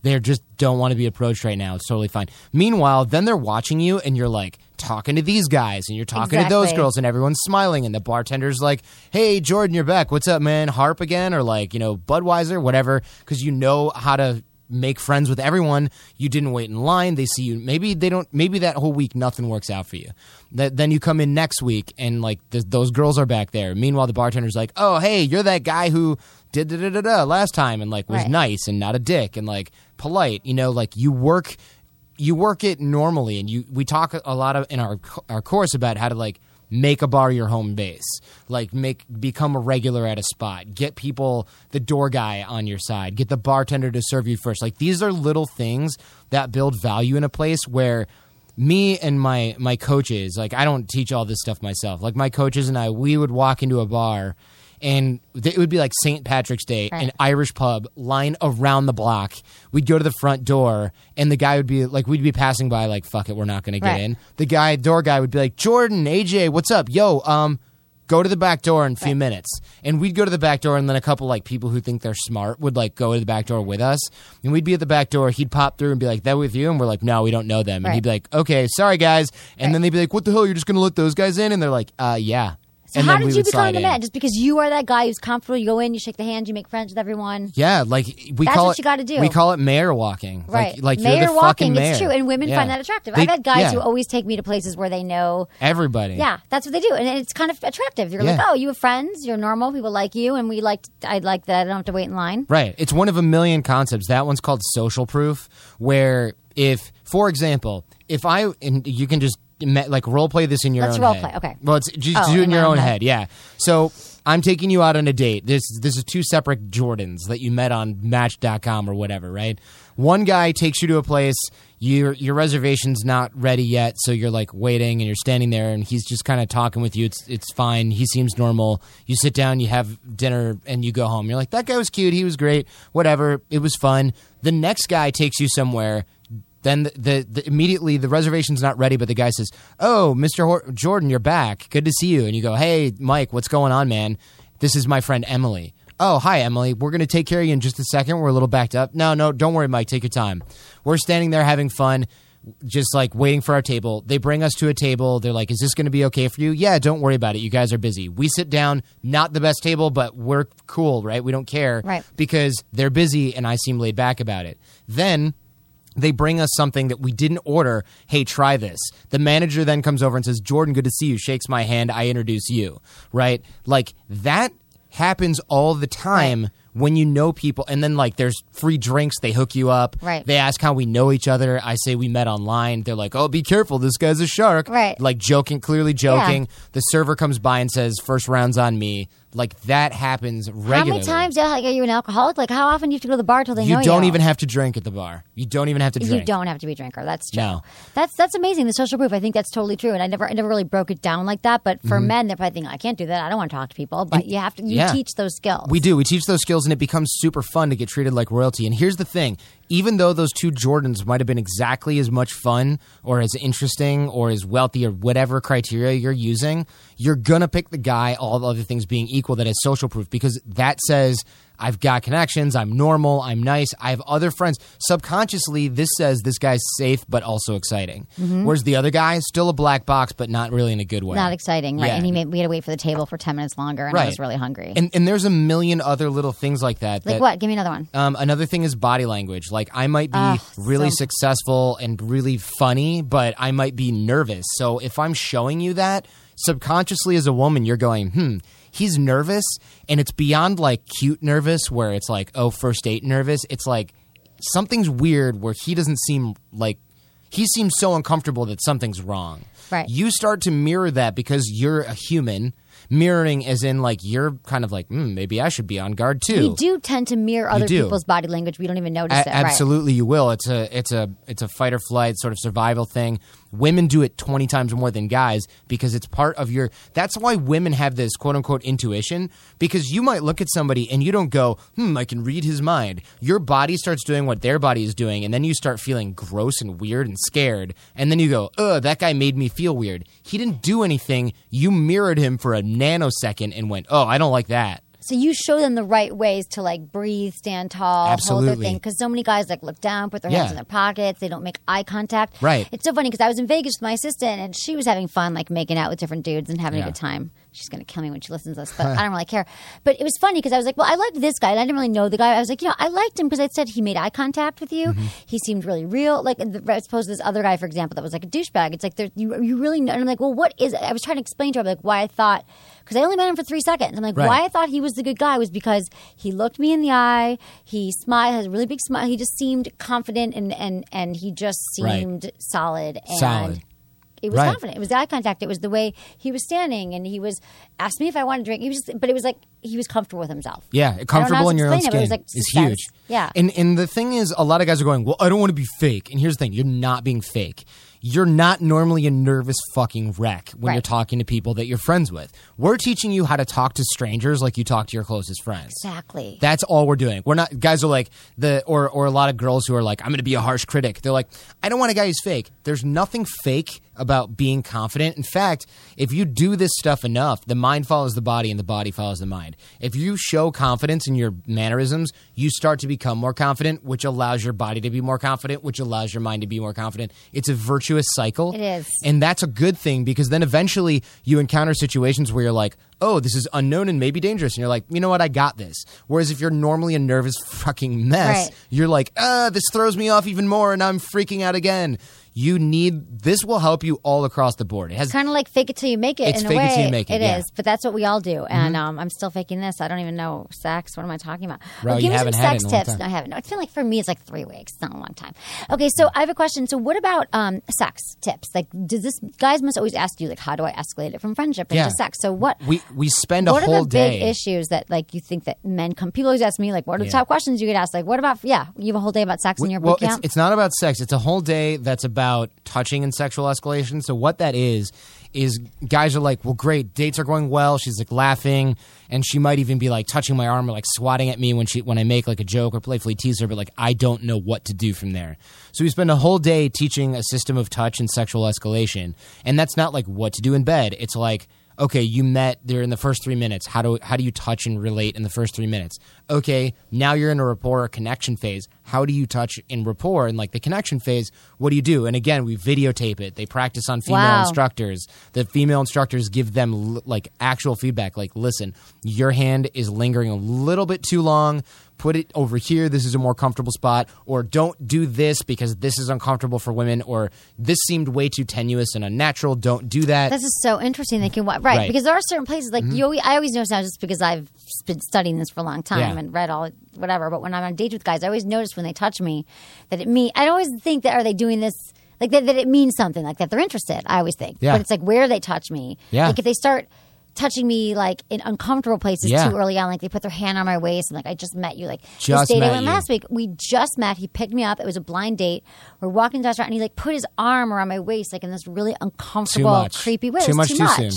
They just don't want to be approached right now. It's totally fine. Meanwhile, then they're watching you, and you're like talking to these guys, and you're talking to those girls, and everyone's smiling, and the bartender's like, "Hey, Jordan, you're back. What's up, man? Harp again, or like, you know, Budweiser, whatever." Because you know how to make friends with everyone. You didn't wait in line. They see you. Maybe they don't. Maybe that whole week nothing works out for you. That then you come in next week, and like th- those girls are back there. Meanwhile, the bartender's like, "Oh, hey, you're that guy who." Did da da da da last time and like was Right. nice and not a dick and like polite, you know, like you work you work it normally and you we talk a lot of in our our course about how to like make a bar your home base. Like make become a regular at a spot. Get people the door guy on your side. Get the bartender to serve you first. Like these are little things that build value in a place where me and my my coaches like i don't teach all this stuff myself. Like my coaches and i we would walk into a bar and it would be like St. Patrick's Day, Right. an Irish pub, line around the block. We'd go to the front door, and the guy would be like, we'd be passing by, like, fuck it, we're not going to get Right. in. The guy, door guy, would be like, Jordan, AJ, what's up? Yo, um, go to the back door in a few minutes. And we'd go to the back door, and then a couple, like, people who think they're smart would, like, go to the back door with us. And we'd be at the back door. He'd pop through and be like, that with you? And we're like, no, we don't know them. And Right. he'd be like, okay, sorry, guys. And Right. then they'd be like, what the hell? You're just going to let those guys in? And they're like, uh, yeah. So and how did you become the man? Just because you are that guy who's comfortable, you go in, you shake the hand, you make friends with everyone. Yeah, like we That's call what it. you gotta do. We call it mayor walking. Right. Like, like mayor you're the walking, mayor. it's true. And women Yeah. find that attractive. They- I've had guys yeah. who always take me to places where they know Everybody. Yeah, that's what they do, and it's kind of attractive. You're like, oh, you have friends, you're normal, people like you, and we like. I like that. I don't have to wait in line. Right. It's one of a million concepts. That one's called social proof, where if, for example, if I and you can just like role play this in your Let's own role head. play, okay. Well, it's just Oh, do it in your own own head. head. Yeah. So I'm taking you out on a date. This this is two separate Jordans that you met on Match.com or whatever, right? One guy takes you to a place. Your your reservation's not ready yet, so you're like waiting and you're standing there, and he's just kind of talking with you. It's it's fine. He seems normal. You sit down, you have dinner, and you go home. You're like, that guy was cute. He was great. Whatever. It was fun. The next guy takes you somewhere Then the, the, the immediately the reservation's not ready, but the guy says, "Oh, Mr. Hor- Jordan, you're back. Good to see you." And you go, "Hey, Mike, what's going on, man? This is my friend Emily." Oh, hi, Emily. We're going to take care of you in just a second. We're a little backed up. No, no, don't worry, Mike. Take your time. We're standing there having fun, just like waiting for our table. They bring us to a table. They're like, Is this going to be okay for you? Yeah, don't worry about it. You guys are busy. We sit down, not the best table, but we're cool, right? We don't care. Right. Because they're busy and I seem laid back about it. Then they bring us something that we didn't order. Hey, try this. The manager then comes over and says, Jordan, good to see you. Shakes my hand. I introduce you. Right? Like that happens all the time when you know people. And then, like, there's free drinks. They hook you up. Right. They ask how we know each other. I say we met online. They're like, oh, be careful. This guy's a shark. Right. Like, joking, clearly joking. The server comes by and says, first round's on me. Like, that happens regularly. How many times yeah, like, are you an alcoholic? Like, how often do you have to go to the bar till they You know you? You don't even have to drink at the bar. You don't even have to drink. You don't have to be a drinker. That's true. No. That's that's amazing. The social proof. I think that's totally true. And I never I never really broke it down like that. But for men, they're probably thinking, I can't do that. I don't want to talk to people. But you have to. You Mm-hmm. yeah. teach those skills. We do. We teach those skills, and it becomes super fun to get treated like royalty. And here's the thing: even though those two Jordans might have been exactly as much fun, or as interesting, or as wealthy, or whatever criteria you're using, you're gonna pick the guy. All the other things being equal, that has social proof, because that says. I've got connections. I'm normal. I'm nice. I have other friends. Subconsciously, this says this guy's safe but also exciting. Whereas the other guy is still a black box, but not really in a good way. Not exciting, right? Yeah. And he made we had to wait for the table for ten minutes longer, and I was really hungry. And and there's a million other little things like that. like that, what? Give me another one. Um, another thing is body language. Like I might be really so- successful and really funny, but I might be nervous. So if I'm showing you that subconsciously as a woman, you're going, hmm, he's nervous, and it's beyond like cute nervous, where it's like, oh, first date nervous. It's like something's weird where he doesn't seem like he seems so uncomfortable that something's wrong. Right. You start to mirror that because you're a human. Mirroring as in like you're kind of like, hmm, maybe I should be on guard too. We do tend to mirror other people's body language. We don't even notice A- it. right? absolutely, you will. It's a it's a it's a fight or flight sort of survival thing. Women do it twenty times more than guys because it's part of your. That's why women have this quote unquote intuition because you might look at somebody and you don't go, hmm, I can read his mind. Your body starts doing what their body is doing, and then you start feeling gross and weird and scared, and then you go, ugh, that guy made me feel weird. He didn't do anything. You mirrored him for a nanosecond and went, oh, I don't like that. So you show them the right ways to like breathe, stand tall, hold their thing. Because so many guys like look down, put their hands in their pockets, they don't make eye contact. Right. It's so funny because I was in Vegas with my assistant and she was having fun, like making out with different dudes and having Yeah. a good time. She's gonna kill me when she listens to this, but I don't really care. But it was funny because I was like, well, I liked this guy, and I didn't really know the guy. I was like, you know, I liked him because I said he made eye contact with you. Mm-hmm. He seemed really real. Like opposed to this other guy, for example, that was like a douchebag. It's like there, you, you really know. And I'm like, well, what is? It? I was trying to explain to her like why I thought because I only met him for three seconds. I'm like, Right. why I thought he was the good guy was because he looked me in the eye. He smiled, has a really big smile. He just seemed confident and and and he just Right. seemed solid and. Solid. It was Right. confident. It was the eye contact. It was the way he was standing, and he was asked me if I wanted to drink. He was, just, but it was like he was comfortable with himself. Yeah, I don't know comfortable in your own explain it, it skin was like is huge. Yeah. And and the thing is, a lot of guys are going, "Well, I don't want to be fake." And here's the thing: you're not being fake. You're not normally a nervous fucking wreck when Right. you're talking to people that you're friends with. We're teaching you how to talk to strangers like you talk to your closest friends. exactly. That's all we're doing. We're not guys are like the or or a lot of girls who are like, I'm going to be a harsh critic. They're like, I don't want a guy who's fake. There's nothing fake about being confident. In fact, if you do this stuff enough, the mind follows the body and the body follows the mind. If you show confidence in your mannerisms, you start to become more confident, which allows your body to be more confident, which allows your mind to be more confident. It's a virtuous cycle. It is. And that's a good thing because then eventually you encounter situations where you're like, oh, this is unknown and maybe dangerous. And you're like, you know what? I got this. Whereas if you're normally a nervous fucking mess, Right. you're like, ah, this throws me off even more and I'm freaking out again. You need, this will help you all across the board. It has, kind of like fake it till you make it. It's in a fake it till you make it, It yeah. Mm-hmm. is, but that's what we all do. And um, I'm still faking this. I don't even know sex. What am I talking about? Bro, Well, you give me some sex in a long tips. No, I haven't. No, it's been like for me, it's like three weeks. It's not a long time. Okay, so I have a question. So what about um, sex tips? Like, does this guys must always ask you like, how do I escalate it from friendship into Yeah. sex? So what? we, we spend a what whole are the big day. issues that like you think that men come? People always ask me like, what are the Yeah. top questions you get asked? Like, what about yeah? You have a whole day about sex in your well, boot camp. It's, it's not about sex. It's a whole day that's about touching and sexual escalation. So what that is is guys are like, well, great, dates are going well. She's like laughing, and she might even be like touching my arm or like swatting at me when she when I make like a joke or playfully tease her. But like, I don't know what to do from there. So we spend a whole day teaching a system of touch and sexual escalation, and that's not like what to do in bed. It's like okay, you met there in the first three minutes. How do how do you touch and relate in the first three minutes? Okay, now you're in a rapport or connection phase. How do you touch in rapport and like the connection phase? What do you do? And again, we videotape it. They practice on female Wow. instructors. The female instructors give them l- like actual feedback. Like, listen, your hand is lingering a little bit too long. Put it over here. This is a more comfortable spot. Or don't do this because this is uncomfortable for women. Or this seemed way too tenuous and unnatural. Don't do that. This is so interesting. They can right, Right. Mm-hmm. because there are certain places like you. Always, I always notice now just because I've been studying this for a long time Yeah. and read all whatever. But when I'm on dates with guys, I always notice when they touch me that it mean. I always think that are they doing this like that, that it means something like that they're interested. I always think, Yeah. but it's like where they touch me. Yeah. like if they start. Touching me like in uncomfortable places Yeah. too early on, like they put their hand on my waist and like I just met you. Like Just this date I went you. last week, we just met. He picked me up. It was a blind date. We're walking to the restaurant and he like put his arm around my waist, like in this really uncomfortable, creepy way. Too It was much too too much. soon.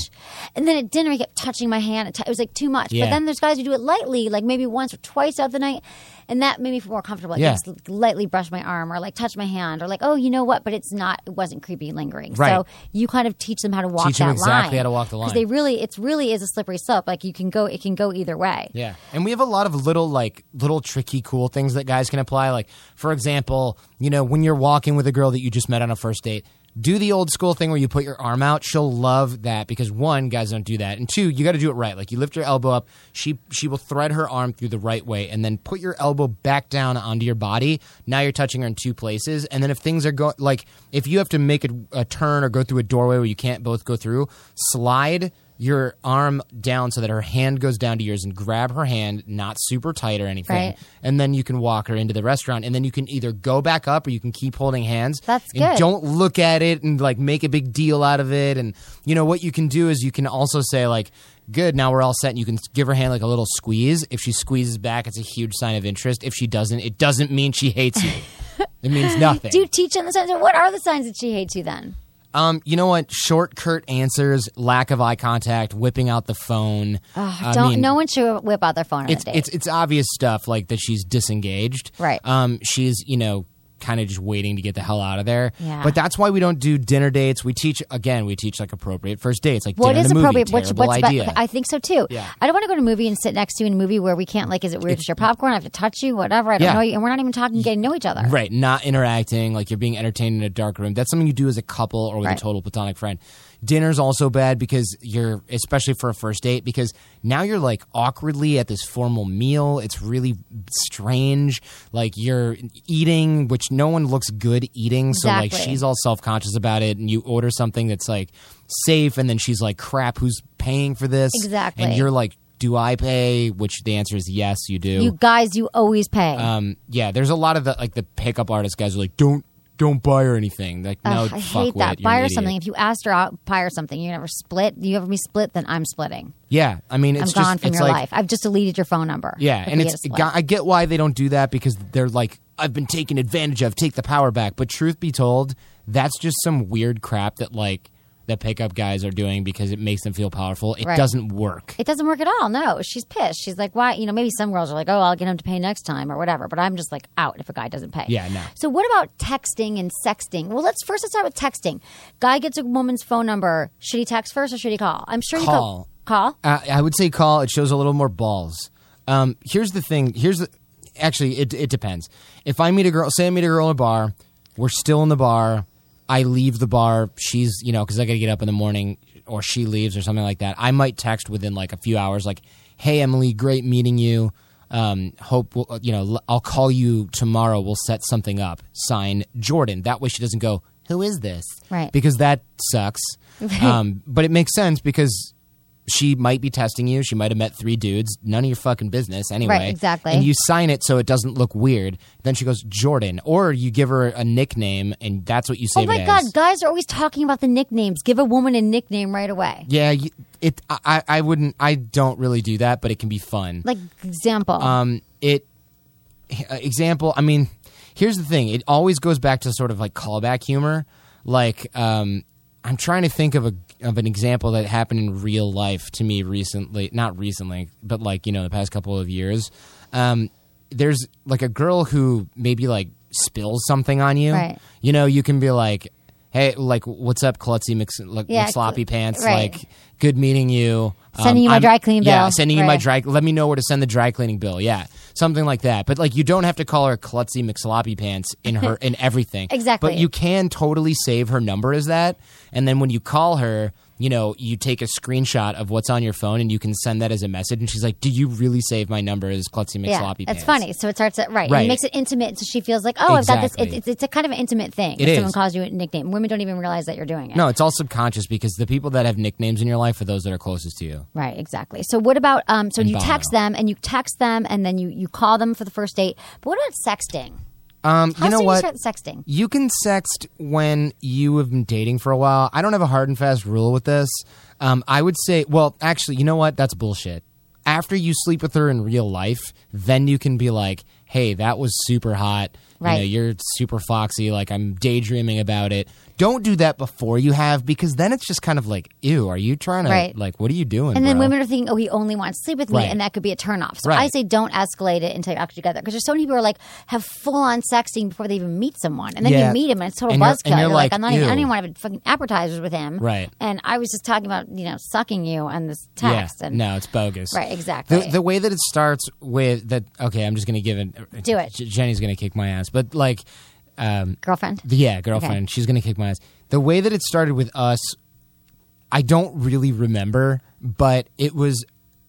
And then at dinner, he kept touching my hand. It it was like too much. Yeah. But then there's guys who do it lightly, like maybe once or twice out the night, and that made me feel more comfortable. Like Yeah. just lightly brush my arm or like touch my hand or like, oh, you know what? But it's not. It wasn't creepy, lingering. Right. So you kind of teach them how to walk Teach them exactly line. how to walk the line. Because they really, it's really is a slippery slope. Like you can go, it can go either way. Yeah. And we have a lot of little like little tricky cool things that guys can apply like for example, you know, when you're walking with a girl that you just met on a first date, do the old school thing where you put your arm out. She'll love that because one, guys don't do that. And two, you got to do it right. Like you lift your elbow up, she she will thread her arm through the right way and then put your elbow back down onto your body. Now you're touching her in two places. And then if things are going like if you have to make a, a turn or go through a doorway where you can't both go through, slide your arm down so that her hand goes down to yours and grab her hand, not super tight or anything. Right. And then you can walk her into the restaurant and then you can either go back up or you can keep holding hands. That's and good. Don't look at it and like make a big deal out of it. And you know what you can do is you can also say like, good, now we're all set. And you can give her hand like a little squeeze. If she squeezes back, it's a huge sign of interest. If she doesn't, it doesn't mean she hates you. it means nothing. Do you teach them the signs? What are the signs that she hates you then? Um, you know what? Short, curt answers, lack of eye contact, whipping out the phone. I Don't. mean, no one should whip out their phone on it's it's it's obvious stuff like that she's disengaged. Right. Um, she's you know kind of just waiting to get the hell out of there. Yeah. But that's why we don't do dinner dates. We teach again. We teach like appropriate first dates, like What is appropriate? movie. What's, what's idea. Be- I think so too. Yeah. I don't want to go to a movie and sit next to you in a movie where we can't like. Is it weird to share popcorn? I have to touch you, whatever. I don't Yeah. know you, and we're not even talking, getting to know each other. Right, not interacting, like you're being entertained in a dark room. That's something you do as a couple or with Right. a total platonic friend. Dinner's also bad because you're, especially for a first date, because now you're like awkwardly at this formal meal. It's really strange. Like you're eating, which no one looks good eating. So like she's all self conscious about it, and you order something that's like safe, and then she's like, crap, who's paying for this? Exactly. And you're like, do I pay? Which the answer is yes, you do. You guys, you always pay. Um, yeah, there's a lot of the like the pickup artist guys are like, don't don't buy her anything. Like, no, I fuck hate that. Buy her something. If you asked her out, buy her something. You never split. You ever be split, then I'm splitting. Yeah, I mean, it's I'm just gone from it's your like, life. I've just deleted your phone number. Yeah, and it's get a split. I get why they don't do that because they're like, I've been taken advantage of. Take the power back. But truth be told, that's just some weird crap that like the pickup guys are doing because it makes them feel powerful. It Right. doesn't work. It doesn't work at all. No, she's pissed. She's like, why? You know, maybe some girls are like, oh, I'll get him to pay next time or whatever. But I'm just like out if a guy doesn't pay. Yeah, no. So what about texting and sexting? Well, let's first let's start with texting. Guy gets a woman's phone number. Should he text first or should he call? I'm sure you Call. Call. Uh, I would say call. It shows a little more balls. Um, here's the thing. Here's the. Actually, it it depends. If I meet a girl, say I meet a girl in a bar, we're still in the bar. I leave the bar. She's you know because I got to get up in the morning, or she leaves or something like that. I might text within like a few hours, like, "Hey Emily, great meeting you. Um, hope we'll, you know I'll call you tomorrow. We'll set something up. Sign Jordan. That way she doesn't go, "Who is this?" Right. Because that sucks. um, but it makes sense because she might be testing you. She might have met three dudes. None of your fucking business anyway. Right, exactly. And you sign it so it doesn't look weird. Then she goes Jordan, or you give her a nickname, and that's what you say. Oh my God, as. guys are always talking about the nicknames. Give a woman a nickname right away. Yeah, you, it. I, I wouldn't. I don't really do that, but it can be fun. Like example. Um, it uh, example. I mean, here's the thing. It always goes back to sort of like callback humor. Like, um, I'm trying to think of a of an example that happened in real life to me recently. Not recently, but like you know the past couple of years. Um, there's like a girl who maybe like spills something on you. Right. You know, you can be like, "Hey, like, what's up, klutzy mix, like, Yeah, sloppy pants? right. Like, good meeting you. Um, Sending you my I'm- dry cleaning bill. Yeah, sending you my dry. Let me know where to send the dry cleaning bill. Yeah, something like that. But like, you don't have to call her klutzy McSloppy pants in her in everything. Exactly. But you can totally save her number as that, and then when you call her. You know, you take a screenshot of what's on your phone and you can send that as a message. And she's like, "Do you really save my number as Klutzy Yeah, McSloppy that's Pants?" funny. So it starts at right. Right. It makes it intimate, so she feels like, oh, I've got this. Exactly. It's, it's, it's a kind of an intimate thing. It if someone calls you a nickname, women don't even realize that you're doing it. No, it's all subconscious because the people that have nicknames in your life are those that are closest to you. Right, exactly. So what about um? So And you Bono. text them and you text them and then you you call them for the first date. But what about sexting? Um, How you know soon what? you start sexting? You can sext when you have been dating for a while. I don't have a hard and fast rule with this. Um, I would say, well, actually, you know what? That's bullshit. After you sleep with her in real life, then you can be like, "Hey, that was super hot. You know, Right. you're super foxy. Like I'm daydreaming about it." Don't do that before you have, because then it's just kind of like, "Ew, are you trying to Right. like what are you doing?" And then bro? women are thinking, oh, he only wants to sleep with me, Right. and that could be a turnoff. So Right. I say don't escalate it until you're actually together. Because there's so many people who are like have full on sexting before they even meet someone, and then Yeah. you meet him and it's total And you're- buzzkill. and you're You're like, like, I'm not even. I even want to have fucking appetizers with him. Right. And I was just talking about you know sucking you on this text. Yeah, and no, it's bogus. Right, exactly. The, the way that it starts with that. Okay, I'm just gonna give it. Do it. Jenny's gonna kick my ass, but like, um, girlfriend. yeah, girlfriend, Okay. she's gonna kick my ass. The way that it started with us, I don't really remember, but it was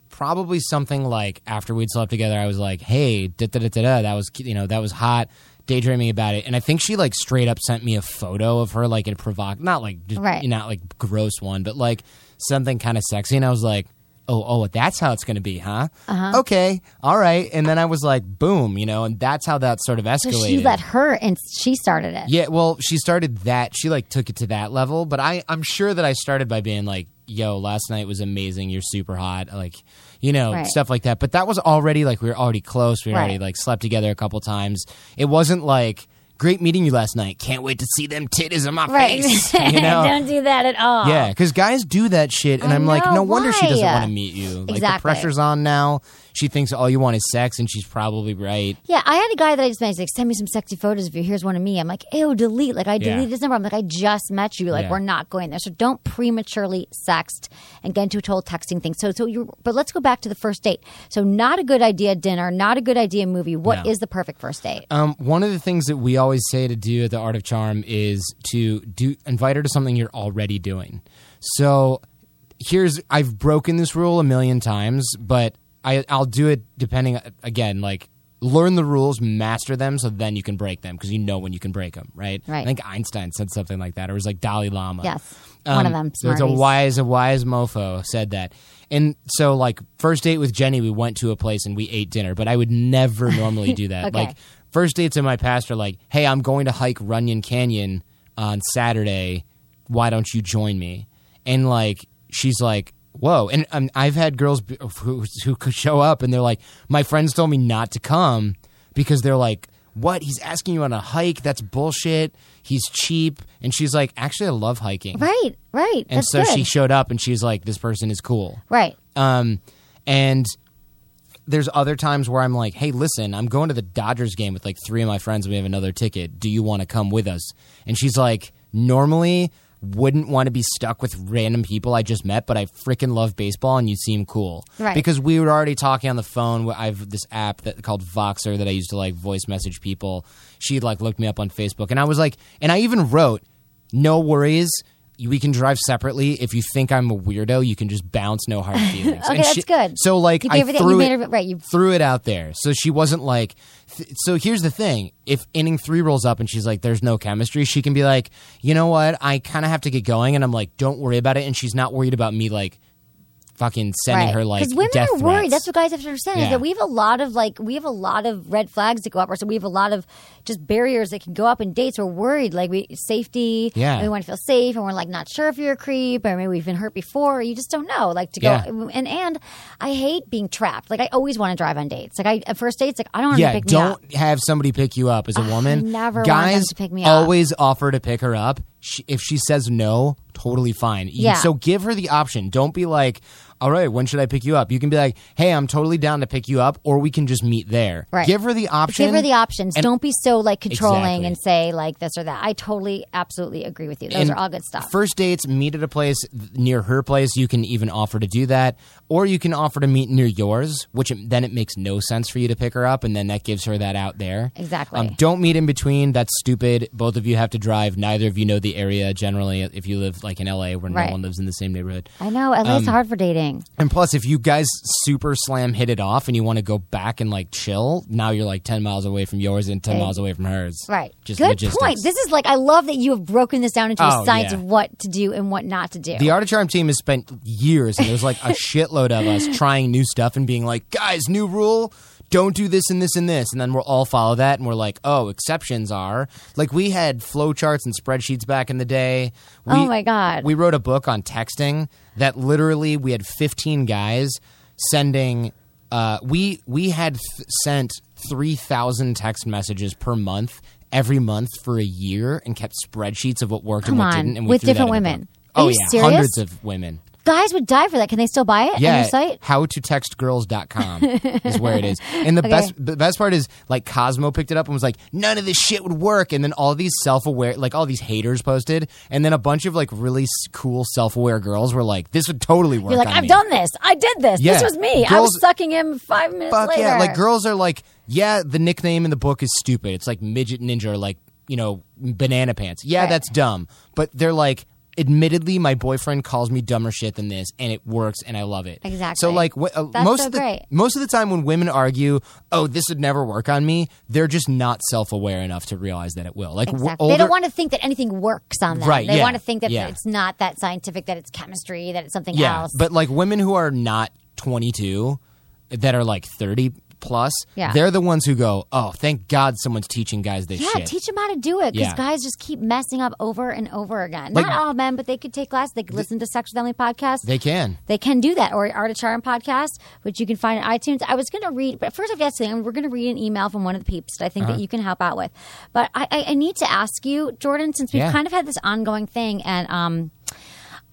probably something like after we'd slept together. I was like, "Hey, da da da da da." That was you know that was hot. Daydreaming about it, and I think she like straight up sent me a photo of her like in a provoc, not like just, Right. not like gross one, but like something kind of sexy, and I was like, "Oh, oh, that's how it's going to be, huh? Uh-huh. Okay, all right." And then I was like, "Boom," you know, and that's how that sort of So escalated. she let her, and she started it. Yeah, well, she started that. She like took it to that level, but I I'm sure that I started by being like, "Yo, last night was amazing. You're super hot." Like, you know, Right. stuff like that. But that was already like we were already close. We Right. already like slept together a couple times. It wasn't like great meeting you last night. Can't wait to see them titties on my Right. face. You know. don't do that at all. Yeah, because guys do that shit, and I I'm like, know, no wonder she doesn't want to meet you. Like the Exactly. pressure's on now. She thinks all you want is sex, and she's probably right. Yeah, I had a guy that I just met. He's like, "Send me some sexy photos of you. Here's one of me." I'm like, "Ew, delete." Like I Yeah. deleted his number. I'm like, "I just met you. Like Yeah. we're not going there." So don't prematurely sext and get into a total texting thing. So, so you. But let's go back to the first date. So not a good idea dinner. Not a good idea movie. What is No. the perfect first date? Um, one of the things that we always say to do at the Art of Charm is to do invite her to something you're already doing. So here's I've broken this rule a million times, but I I'll do it depending again like learn the rules, master them, so then you can break them because you know when you can break them, right? Right. I think Einstein said something like that, or it was like Dalai Lama. Yes, um, one of them. So it's a wise, a wise mofo said that. And so, like, first date with Jenny, we went to a place and we ate dinner, but I would never normally do that. Okay. Like, first dates in my past are like, hey, I'm going to hike Runyon Canyon on Saturday. Why don't you join me? And, like, she's like, whoa. And um, I've had girls b- who, who could show up and they're like, my friends told me not to come because they're like, what? He's asking you on a hike? That's bullshit. He's cheap. And she's like, actually, I love hiking. Right, right. And so good. she showed up and she's like, this person is cool. right. Um, and there's other times where I'm like, hey, listen, I'm going to the Dodgers game with like three of my friends. And we have another ticket. Do you want to come with us? And she's like, normally wouldn't want to be stuck with random people I just met, but I freaking love baseball and you seem cool. Right. Because we were already talking on the phone. I have this app that called Voxer that I used to like voice message people. She like looked me up on Facebook and I was like, and I even wrote, no worries. We can drive separately. If you think I'm a weirdo, you can just bounce. No hard feelings. Okay, And that's she- good. So like, You I gave it- threw made it, right, you- threw it out there. So she wasn't like. Th- so here's the thing: if inning three rolls up and she's like, "There's no chemistry," she can be like, "You know what? I kind of have to get going," and I'm like, "Don't worry about it." And she's not worried about me like fucking sending right. her like women death Because women are worried. threats. That's what guys have to understand is that we have a lot of like we have a lot of red flags to go up, or so we have a lot of just barriers that can go up in dates. We're worried, like we safety. Yeah. we want to feel safe, and we're like not sure if you're a creep, or maybe we've been hurt before. You just don't know, like to go. Yeah. And and I hate being trapped. Like I always want to drive on dates. Like I at first dates, like I don't want yeah, to pick me up. don't have somebody pick you up as a woman. never want them Guys to pick me up. always offer to pick her up. she, if she says no, totally fine. You- Yeah. So give her the option. Don't be like, all right, when should I pick you up? You can be like, hey, I'm totally down to pick you up, or we can just meet there. Right. Give her the option. Give her the options. and- Don't be so like controlling Exactly. and say like this or that. I totally, absolutely agree with you. Those And are all good stuff. First dates, meet at a place near her place. You can even offer to do that, or you can offer to meet near yours, which it- then it makes no sense for you to pick her up, and then that gives her that out there. Exactly. Um, don't meet in between. That's stupid. Both of you have to drive. Neither of you know the area generally. If you live like in LA, where Right. no one lives in the same neighborhood. I know. At least Um, hard for dating. And plus, if you guys super slam hit it off and you want to go back and like chill, now you're like ten miles away from yours and ten Hey. miles away from hers. Right. Just Good logistics. point. This is like I love that you have broken this down into a Oh, science yeah. of what to do and what not to do. The Art of Charm team has spent years, and there's like a shitload of us trying new stuff and being like, guys, new rule. Don't do this and this and this, and then we'll all follow that, and we're like, oh, exceptions are like we had flowcharts and spreadsheets back in the day. We, Oh, my God. We wrote a book on texting that literally we had 15 guys sending. Uh, we we had th- sent 3,000 text messages per month every month for a year and kept spreadsheets of what worked Come and what on, didn't, and we with different women. Oh you yeah, serious? hundreds of women. Guys would die for that. Can they still buy it on Yeah, your site? how to textgirls.com is where it is. And the Okay. best the best part is like Cosmo picked it up and was like, none of this shit would work. And then all these self aware like all these haters posted, and then a bunch of like really cool self aware girls were like, This would totally work. You're like, on I've me." done this. I did this. Yeah. This was me. I was sucking him five minutes Fuck later. yeah. Like girls are like, yeah, the nickname in the book is stupid. It's like midget ninja or like, you know, banana pants. Yeah, Right. that's dumb. But they're like Admittedly, my boyfriend calls me dumber shit than this, and it works, and I love it. Exactly. So, like, wh- uh, That's most so of the great. most of the time when women argue, "Oh, this would never work on me," they're just not self aware enough to realize that it will. Like, w- Exactly. older, they don't want to think that anything works on them. Right, They yeah, want to think that yeah. it's not that scientific, that it's chemistry, that it's something yeah, else. but like women who are not twenty two, that are like thirty plus, Yeah. they're the ones who go, "Oh, thank God, someone's teaching guys this yeah, shit." teach them how to do it because Yeah. guys just keep messing up over and over again. Like- not all men, but they could take classes. They could listen to Sex with Emily podcast. they can. They can do that, or Art of Charm podcast, which you can find on iTunes. I was going to read, but first, I've got something. We're going to read an email from one of the peeps that I think Uh-huh. that you can help out with. But I, I, I need to ask you, Jordan, since we've Yeah. kind of had this ongoing thing, and um,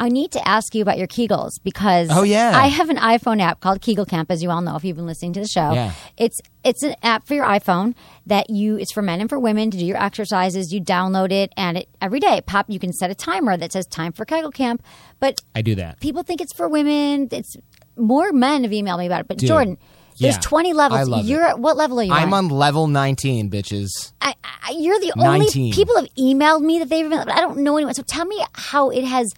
I need to ask you about your Kegels because Oh, yeah. I have an iPhone app called Kegel Camp, as you all know if you've been listening to the show. Yeah. It's it's an app for your iPhone that you it's for men and for women to do your exercises. You download it and it every day it pop you can set a timer that says time for Kegel Camp. But I do that. people think it's for women. It's more men have emailed me about it. But Dude, Jordan, there's yeah. 20 levels. You're at what level are you I'm on? on level nineteen, bitches. I, I, you're the only people have emailed me that they've. I don't know anyone. So tell me how it has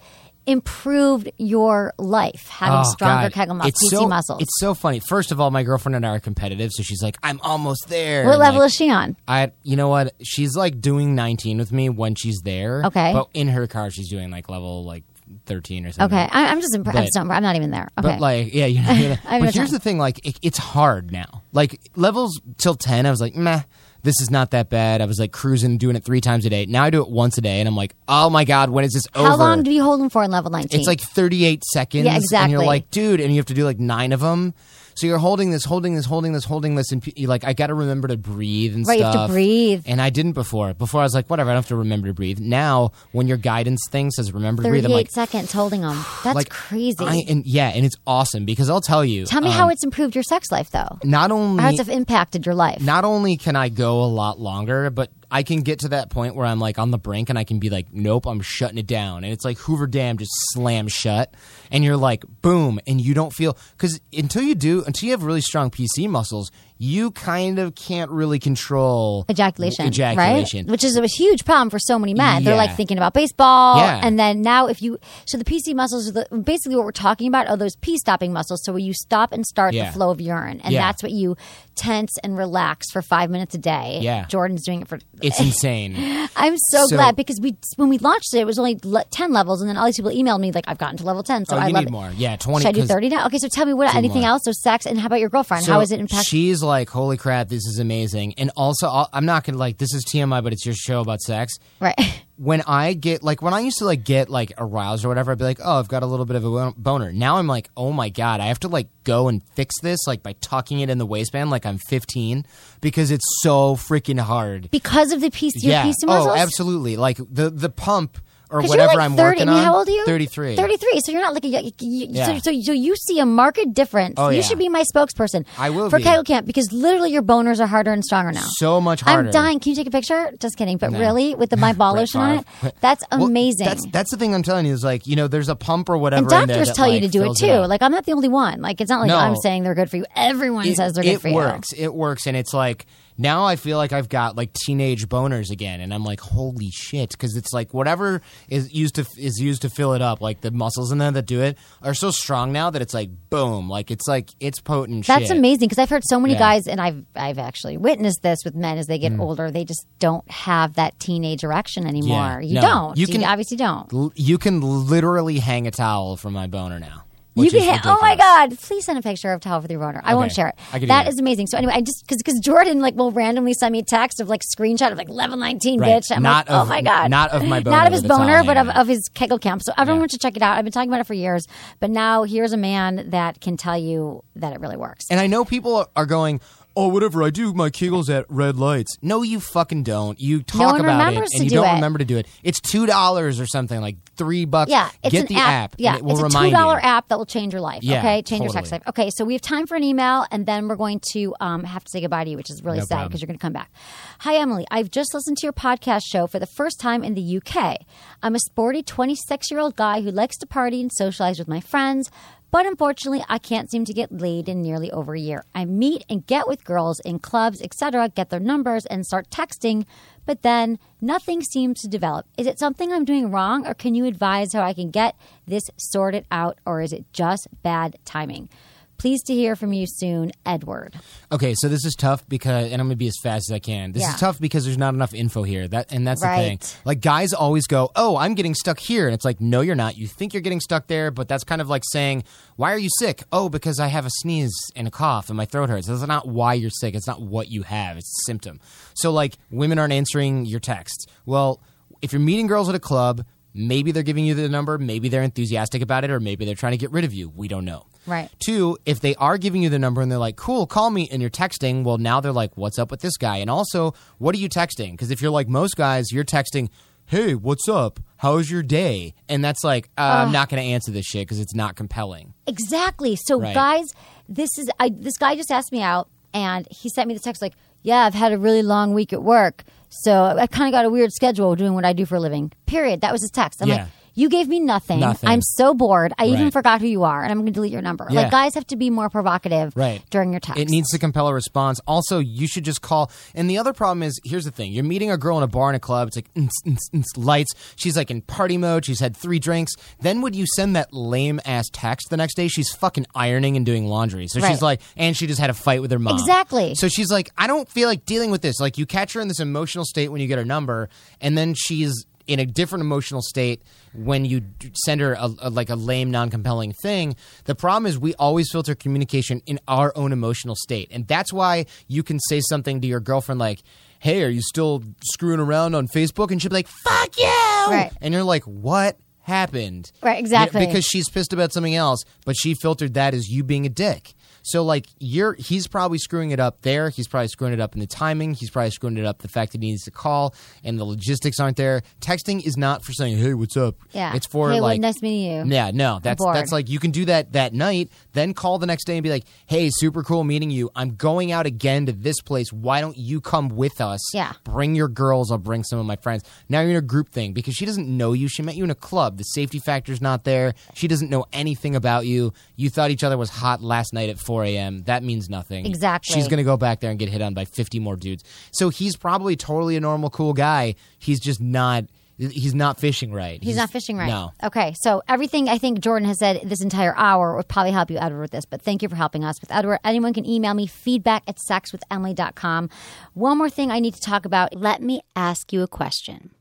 improved your life having Oh, stronger God. Kegel muscles, It's so, muscles. It's so funny. First of all, my girlfriend and I are competitive, so she's like, "I'm almost there." what And, level like, is she on? I, you know what? She's like doing 19 with me when she's there. Okay. But in her car, she's doing like level like 13 or something. Okay, I, I'm just impressed. I'm, I'm not even there. Okay, But like, yeah, not gonna, I have but here's time. the thing: like, it, it's hard now. Like levels till 10, I was like, meh, this is not that bad. I was like cruising, doing it three times a day. Now I do it once a day, and I'm like, oh my god, when is this over? how long do you hold them for in level 19? It's like 38 seconds. Yeah, exactly. And you're like, dude, and you have to do like nine of them. So you're holding this, holding this, holding this, holding this, and you're like, I got to remember to breathe and Right, you stuff. have to breathe. And I didn't before. Before I was like, whatever, I don't have to remember to breathe. Now, when your guidance thing says remember to breathe, 38 I'm like, seconds holding them. That's like, crazy. I, and yeah, and it's awesome because I'll tell you. Tell me um, how it's improved your sex life, though. not only How it's impacted your life. not only can I go a lot longer, but I can get to that point where I'm like on the brink and I can be like, nope, I'm shutting it down. And it's like Hoover Dam just slams shut. And you're like, boom. And you don't feel, because until you do, until you have really strong PC muscles, you kind of can't really control ejaculation, Ejaculation. right? Which is a huge problem for so many men. They're like thinking about baseball, Yeah. and then now if you so the PC muscles, are the, basically what we're talking about are those pee stopping muscles. So where you stop and start Yeah. the flow of urine, and Yeah. that's what you tense and relax for five minutes a day. Yeah. Jordan's doing it for. It's insane. I'm so, So- glad because we when we launched it, it was only le- ten levels, and then all these people emailed me like, "I've gotten to level ten, so oh, I you love need it." more. Yeah, 20. Should I do thirty now? Okay, so tell me what anything more. else? So sex, and how about your girlfriend? So how is it impacting? She's like, holy crap, this is amazing. And also, I'll- I'm not gonna like, this is TMI, but it's your show about sex. right. when I get like when I used to like get like aroused or whatever, I'd be like, oh, I've got a little bit of a boner. Now I'm like, oh my god, I have to like go and fix this like by tucking it in the waistband like I'm 15 because it's so freaking hard. because of the PC, your yeah. PC oh, muscles. Oh, absolutely. Like the the pump or whatever you're like I'm 30, working I mean, on. How old are you? 33. 33. So you're not like a, you, Yeah. so, so, so you see a marked difference. Oh, you yeah. should be my spokesperson. I will for be. Kegel Camp because literally your boners are harder and stronger now. So much harder. I'm dying. Can you take a picture? Just kidding. But No. really, with the my ball lotion on it, that's Well, amazing. That's that's the thing I'm telling you is like you know there's a pump or whatever. and in there doctors tell you to do it too. up. like I'm not the only one. Like it's not like No. I'm saying they're good for you. Everyone it, says they're good it for you. It works. It works, and it's like now I feel like I've got like teenage boners again, and I'm like, holy shit, because it's like whatever is used to is used to fill it up, like the muscles in there that do it are so strong now that it's like boom, like it's like it's potent. That's shit. amazing because I've heard so many Yeah. guys, and I've I've actually witnessed this with men as they Mm. get older. They just don't have that teenage erection anymore. Yeah. You No. don't. You You, can- obviously don't. L- You can literally hang a towel from my boner now. You can. Ha- oh my god! Please send a picture of towel with your boner. I won't share it. I can that is amazing. So anyway, I just because because Jordan like will randomly send me text of like screenshot of like level nineteen Right. bitch. I'm Not like, oh my god, not of my boner not of his towel boner, but of, of his Kegel camp. So everyone Yeah. should check it out. I've been talking about it for years, but now here's a man that can tell you that it really works. And I know people are going, oh, whatever, I do my Kegels at red lights. No, you fucking don't. You talk one about it remembers and you do don't it. remember to do it. It's $2 or something, like three bucks. Yeah, it's Get an the app. Yeah, and it will it's a remind two dollar you. app that will change your life. Yeah, okay, change your sex totally. life. Okay, so we have time for an email, and then we're going to um, have to say goodbye to you, which is really No sad problem. because you're going to come back. Hi, Emily. I've just listened to your podcast show for the first time in the UK. I'm a sporty 26 year old guy who likes to party and socialize with my friends. But unfortunately, I can't seem to get laid in nearly over a year. I meet and get with girls in clubs, etc., get their numbers and start texting, but then nothing seems to develop. Is it something I'm doing wrong, or can you advise how I can get this sorted out, or is it just bad timing? Pleased to hear from you soon, Edward. Okay, so this is tough because, and I'm gonna be as fast as I can. This Yeah. is tough because there's not enough info here. That and that's the Right. thing. Like guys always go, "Oh, I'm getting stuck here," and it's like, no, you're not. You think you're getting stuck there, but that's kind of like saying, "Why are you sick?" Oh, because I have a sneeze and a cough and my throat hurts. That's not why you're sick. It's not what you have. It's a symptom. So like, women aren't answering your texts. Well, if you're meeting girls at a club. Maybe they're giving you the number, maybe they're enthusiastic about it, or maybe they're trying to get rid of you. We don't know. Right. Two, if they are giving you the number and they're like, cool, call me, and you're texting, well, now they're like, what's up with this guy? And also, what are you texting? Because if you're like most guys, you're texting, hey, what's up? How's your day? And that's like, uh, I'm not going to answer this shit because it's not compelling. Exactly. So, Right. guys, this is I, this guy just asked me out, and he sent me the text like, "Yeah, I've had a really long week at work, so I kind of got a weird schedule doing what I do for a living." Period. That was his text. I'm Yeah. like. You gave me nothing. Nothing. I'm so bored. I even forgot who you are, and I'm going to delete your number. Yeah. Like guys have to be more provocative Right. during your text. It needs to compel a response. Also, you should just call. And the other problem is, here's the thing: you're meeting a girl in a bar in a club. It's like "Mm, mm, mm," lights. She's like in party mode. She's had three drinks. Then would you send that lame ass text the next day? She's fucking ironing and doing laundry. So Right. she's like, and she just had a fight with her mom. Exactly. So she's like, I don't feel like dealing with this. Like you catch her in this emotional state when you get her number, and then she's in a different emotional state when you send her a, a- like a lame, non-compelling thing. The problem is we always filter communication in our own emotional state, and that's why you can say something to your girlfriend like. Hey, are you still screwing around on Facebook? And she'll be like, "Fuck you!" Right. And you're like, "What happened?" Right, exactly. Because she's pissed about something else, but she filtered that as you being a dick. So like you're he's probably screwing it up there. He's probably screwing it up in the timing. He's probably screwing it up the fact that he needs to call and the logistics aren't there. Texting is not for saying, "Hey, what's up?" yeah. It's for hey, like nice meeting you. yeah, no, that's that's like you can do that that night, then call the next day and be like, "Hey, super cool meeting you. I'm going out again to this place. Why don't you come with us? Yeah. bring your girls. I'll bring some of my friends. Now you're in a group thing because she doesn't know you. She met you in a club. The safety factor's not there. She doesn't know anything about you. You thought each other was hot last night at 4 a.m. That means nothing. Exactly. She's gonna go back there and get hit on by 50 more dudes. So he's probably totally a normal, cool guy. He's just not. He's not fishing right. He's, not fishing right. No. Okay, so everything I think Jordan has said this entire hour would probably help you, Edward, with this. But thank you for helping us with Edward. Anyone can email me feedback at sexwithemily.com. One more thing I need to talk about. Let me ask you a question.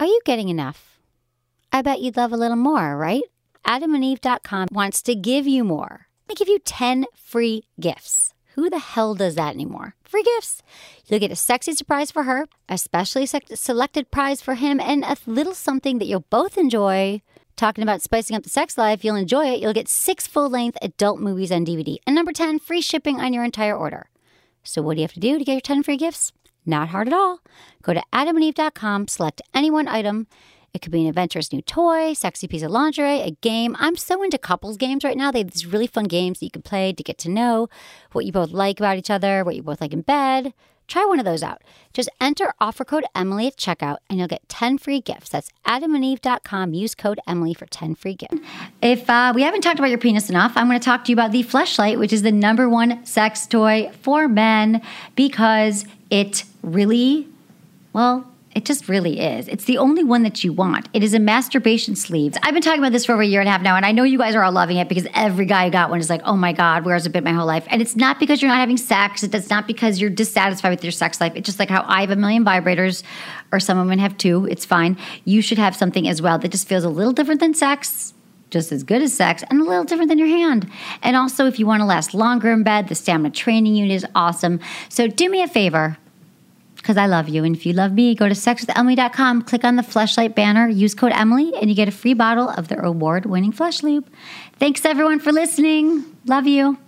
Are you getting enough? I bet you'd love a little more, right? AdamandEve.com wants to give you more. They give you 10 free gifts. Who the hell does that anymore? Free gifts. You'll get a sexy surprise for her, a specially selected prize for him, and a little something that you'll both enjoy. Talking about spicing up the sex life, you'll enjoy it. You'll get six full length adult movies on DVD. And number 10, free shipping on your entire order. So, what do you have to do to get your 10 free gifts? Not hard at all. Go to adamandeve.com, select any one item. It could be an adventurous new toy, sexy piece of lingerie, a game. I'm so into couples games right now. They have these really fun games that you can play to get to know what you both like about each other, what you both like in bed. Try one of those out. Just enter offer code Emily at checkout and you'll get 10 free gifts. That's adamandeve.com. Use code Emily for 10 free gifts. If uh, we haven't talked about your penis enough, I'm going to talk to you about the Fleshlight, which is the number one sex toy for men because it really, well, it just really is. It's the only one that you want. It is a masturbation sleeve. I've been talking about this for over a year and a half now, and I know you guys are all loving it because every guy who got one is like, oh my God, where has it been my whole life? And it's not because you're not having sex. It's not because you're dissatisfied with your sex life. It's just like how I have a million vibrators, or some women have two. It's fine. You should have something as well that just feels a little different than sex just as good as sex and a little different than your hand. And also, if you want to last longer in bed, the stamina training unit is awesome. So, do me a favor because I love you. And if you love me, go to sexwithemily.com, click on the Fleshlight banner, use code Emily, and you get a free bottle of their award winning Flesh Lube. Thanks everyone for listening. Love you.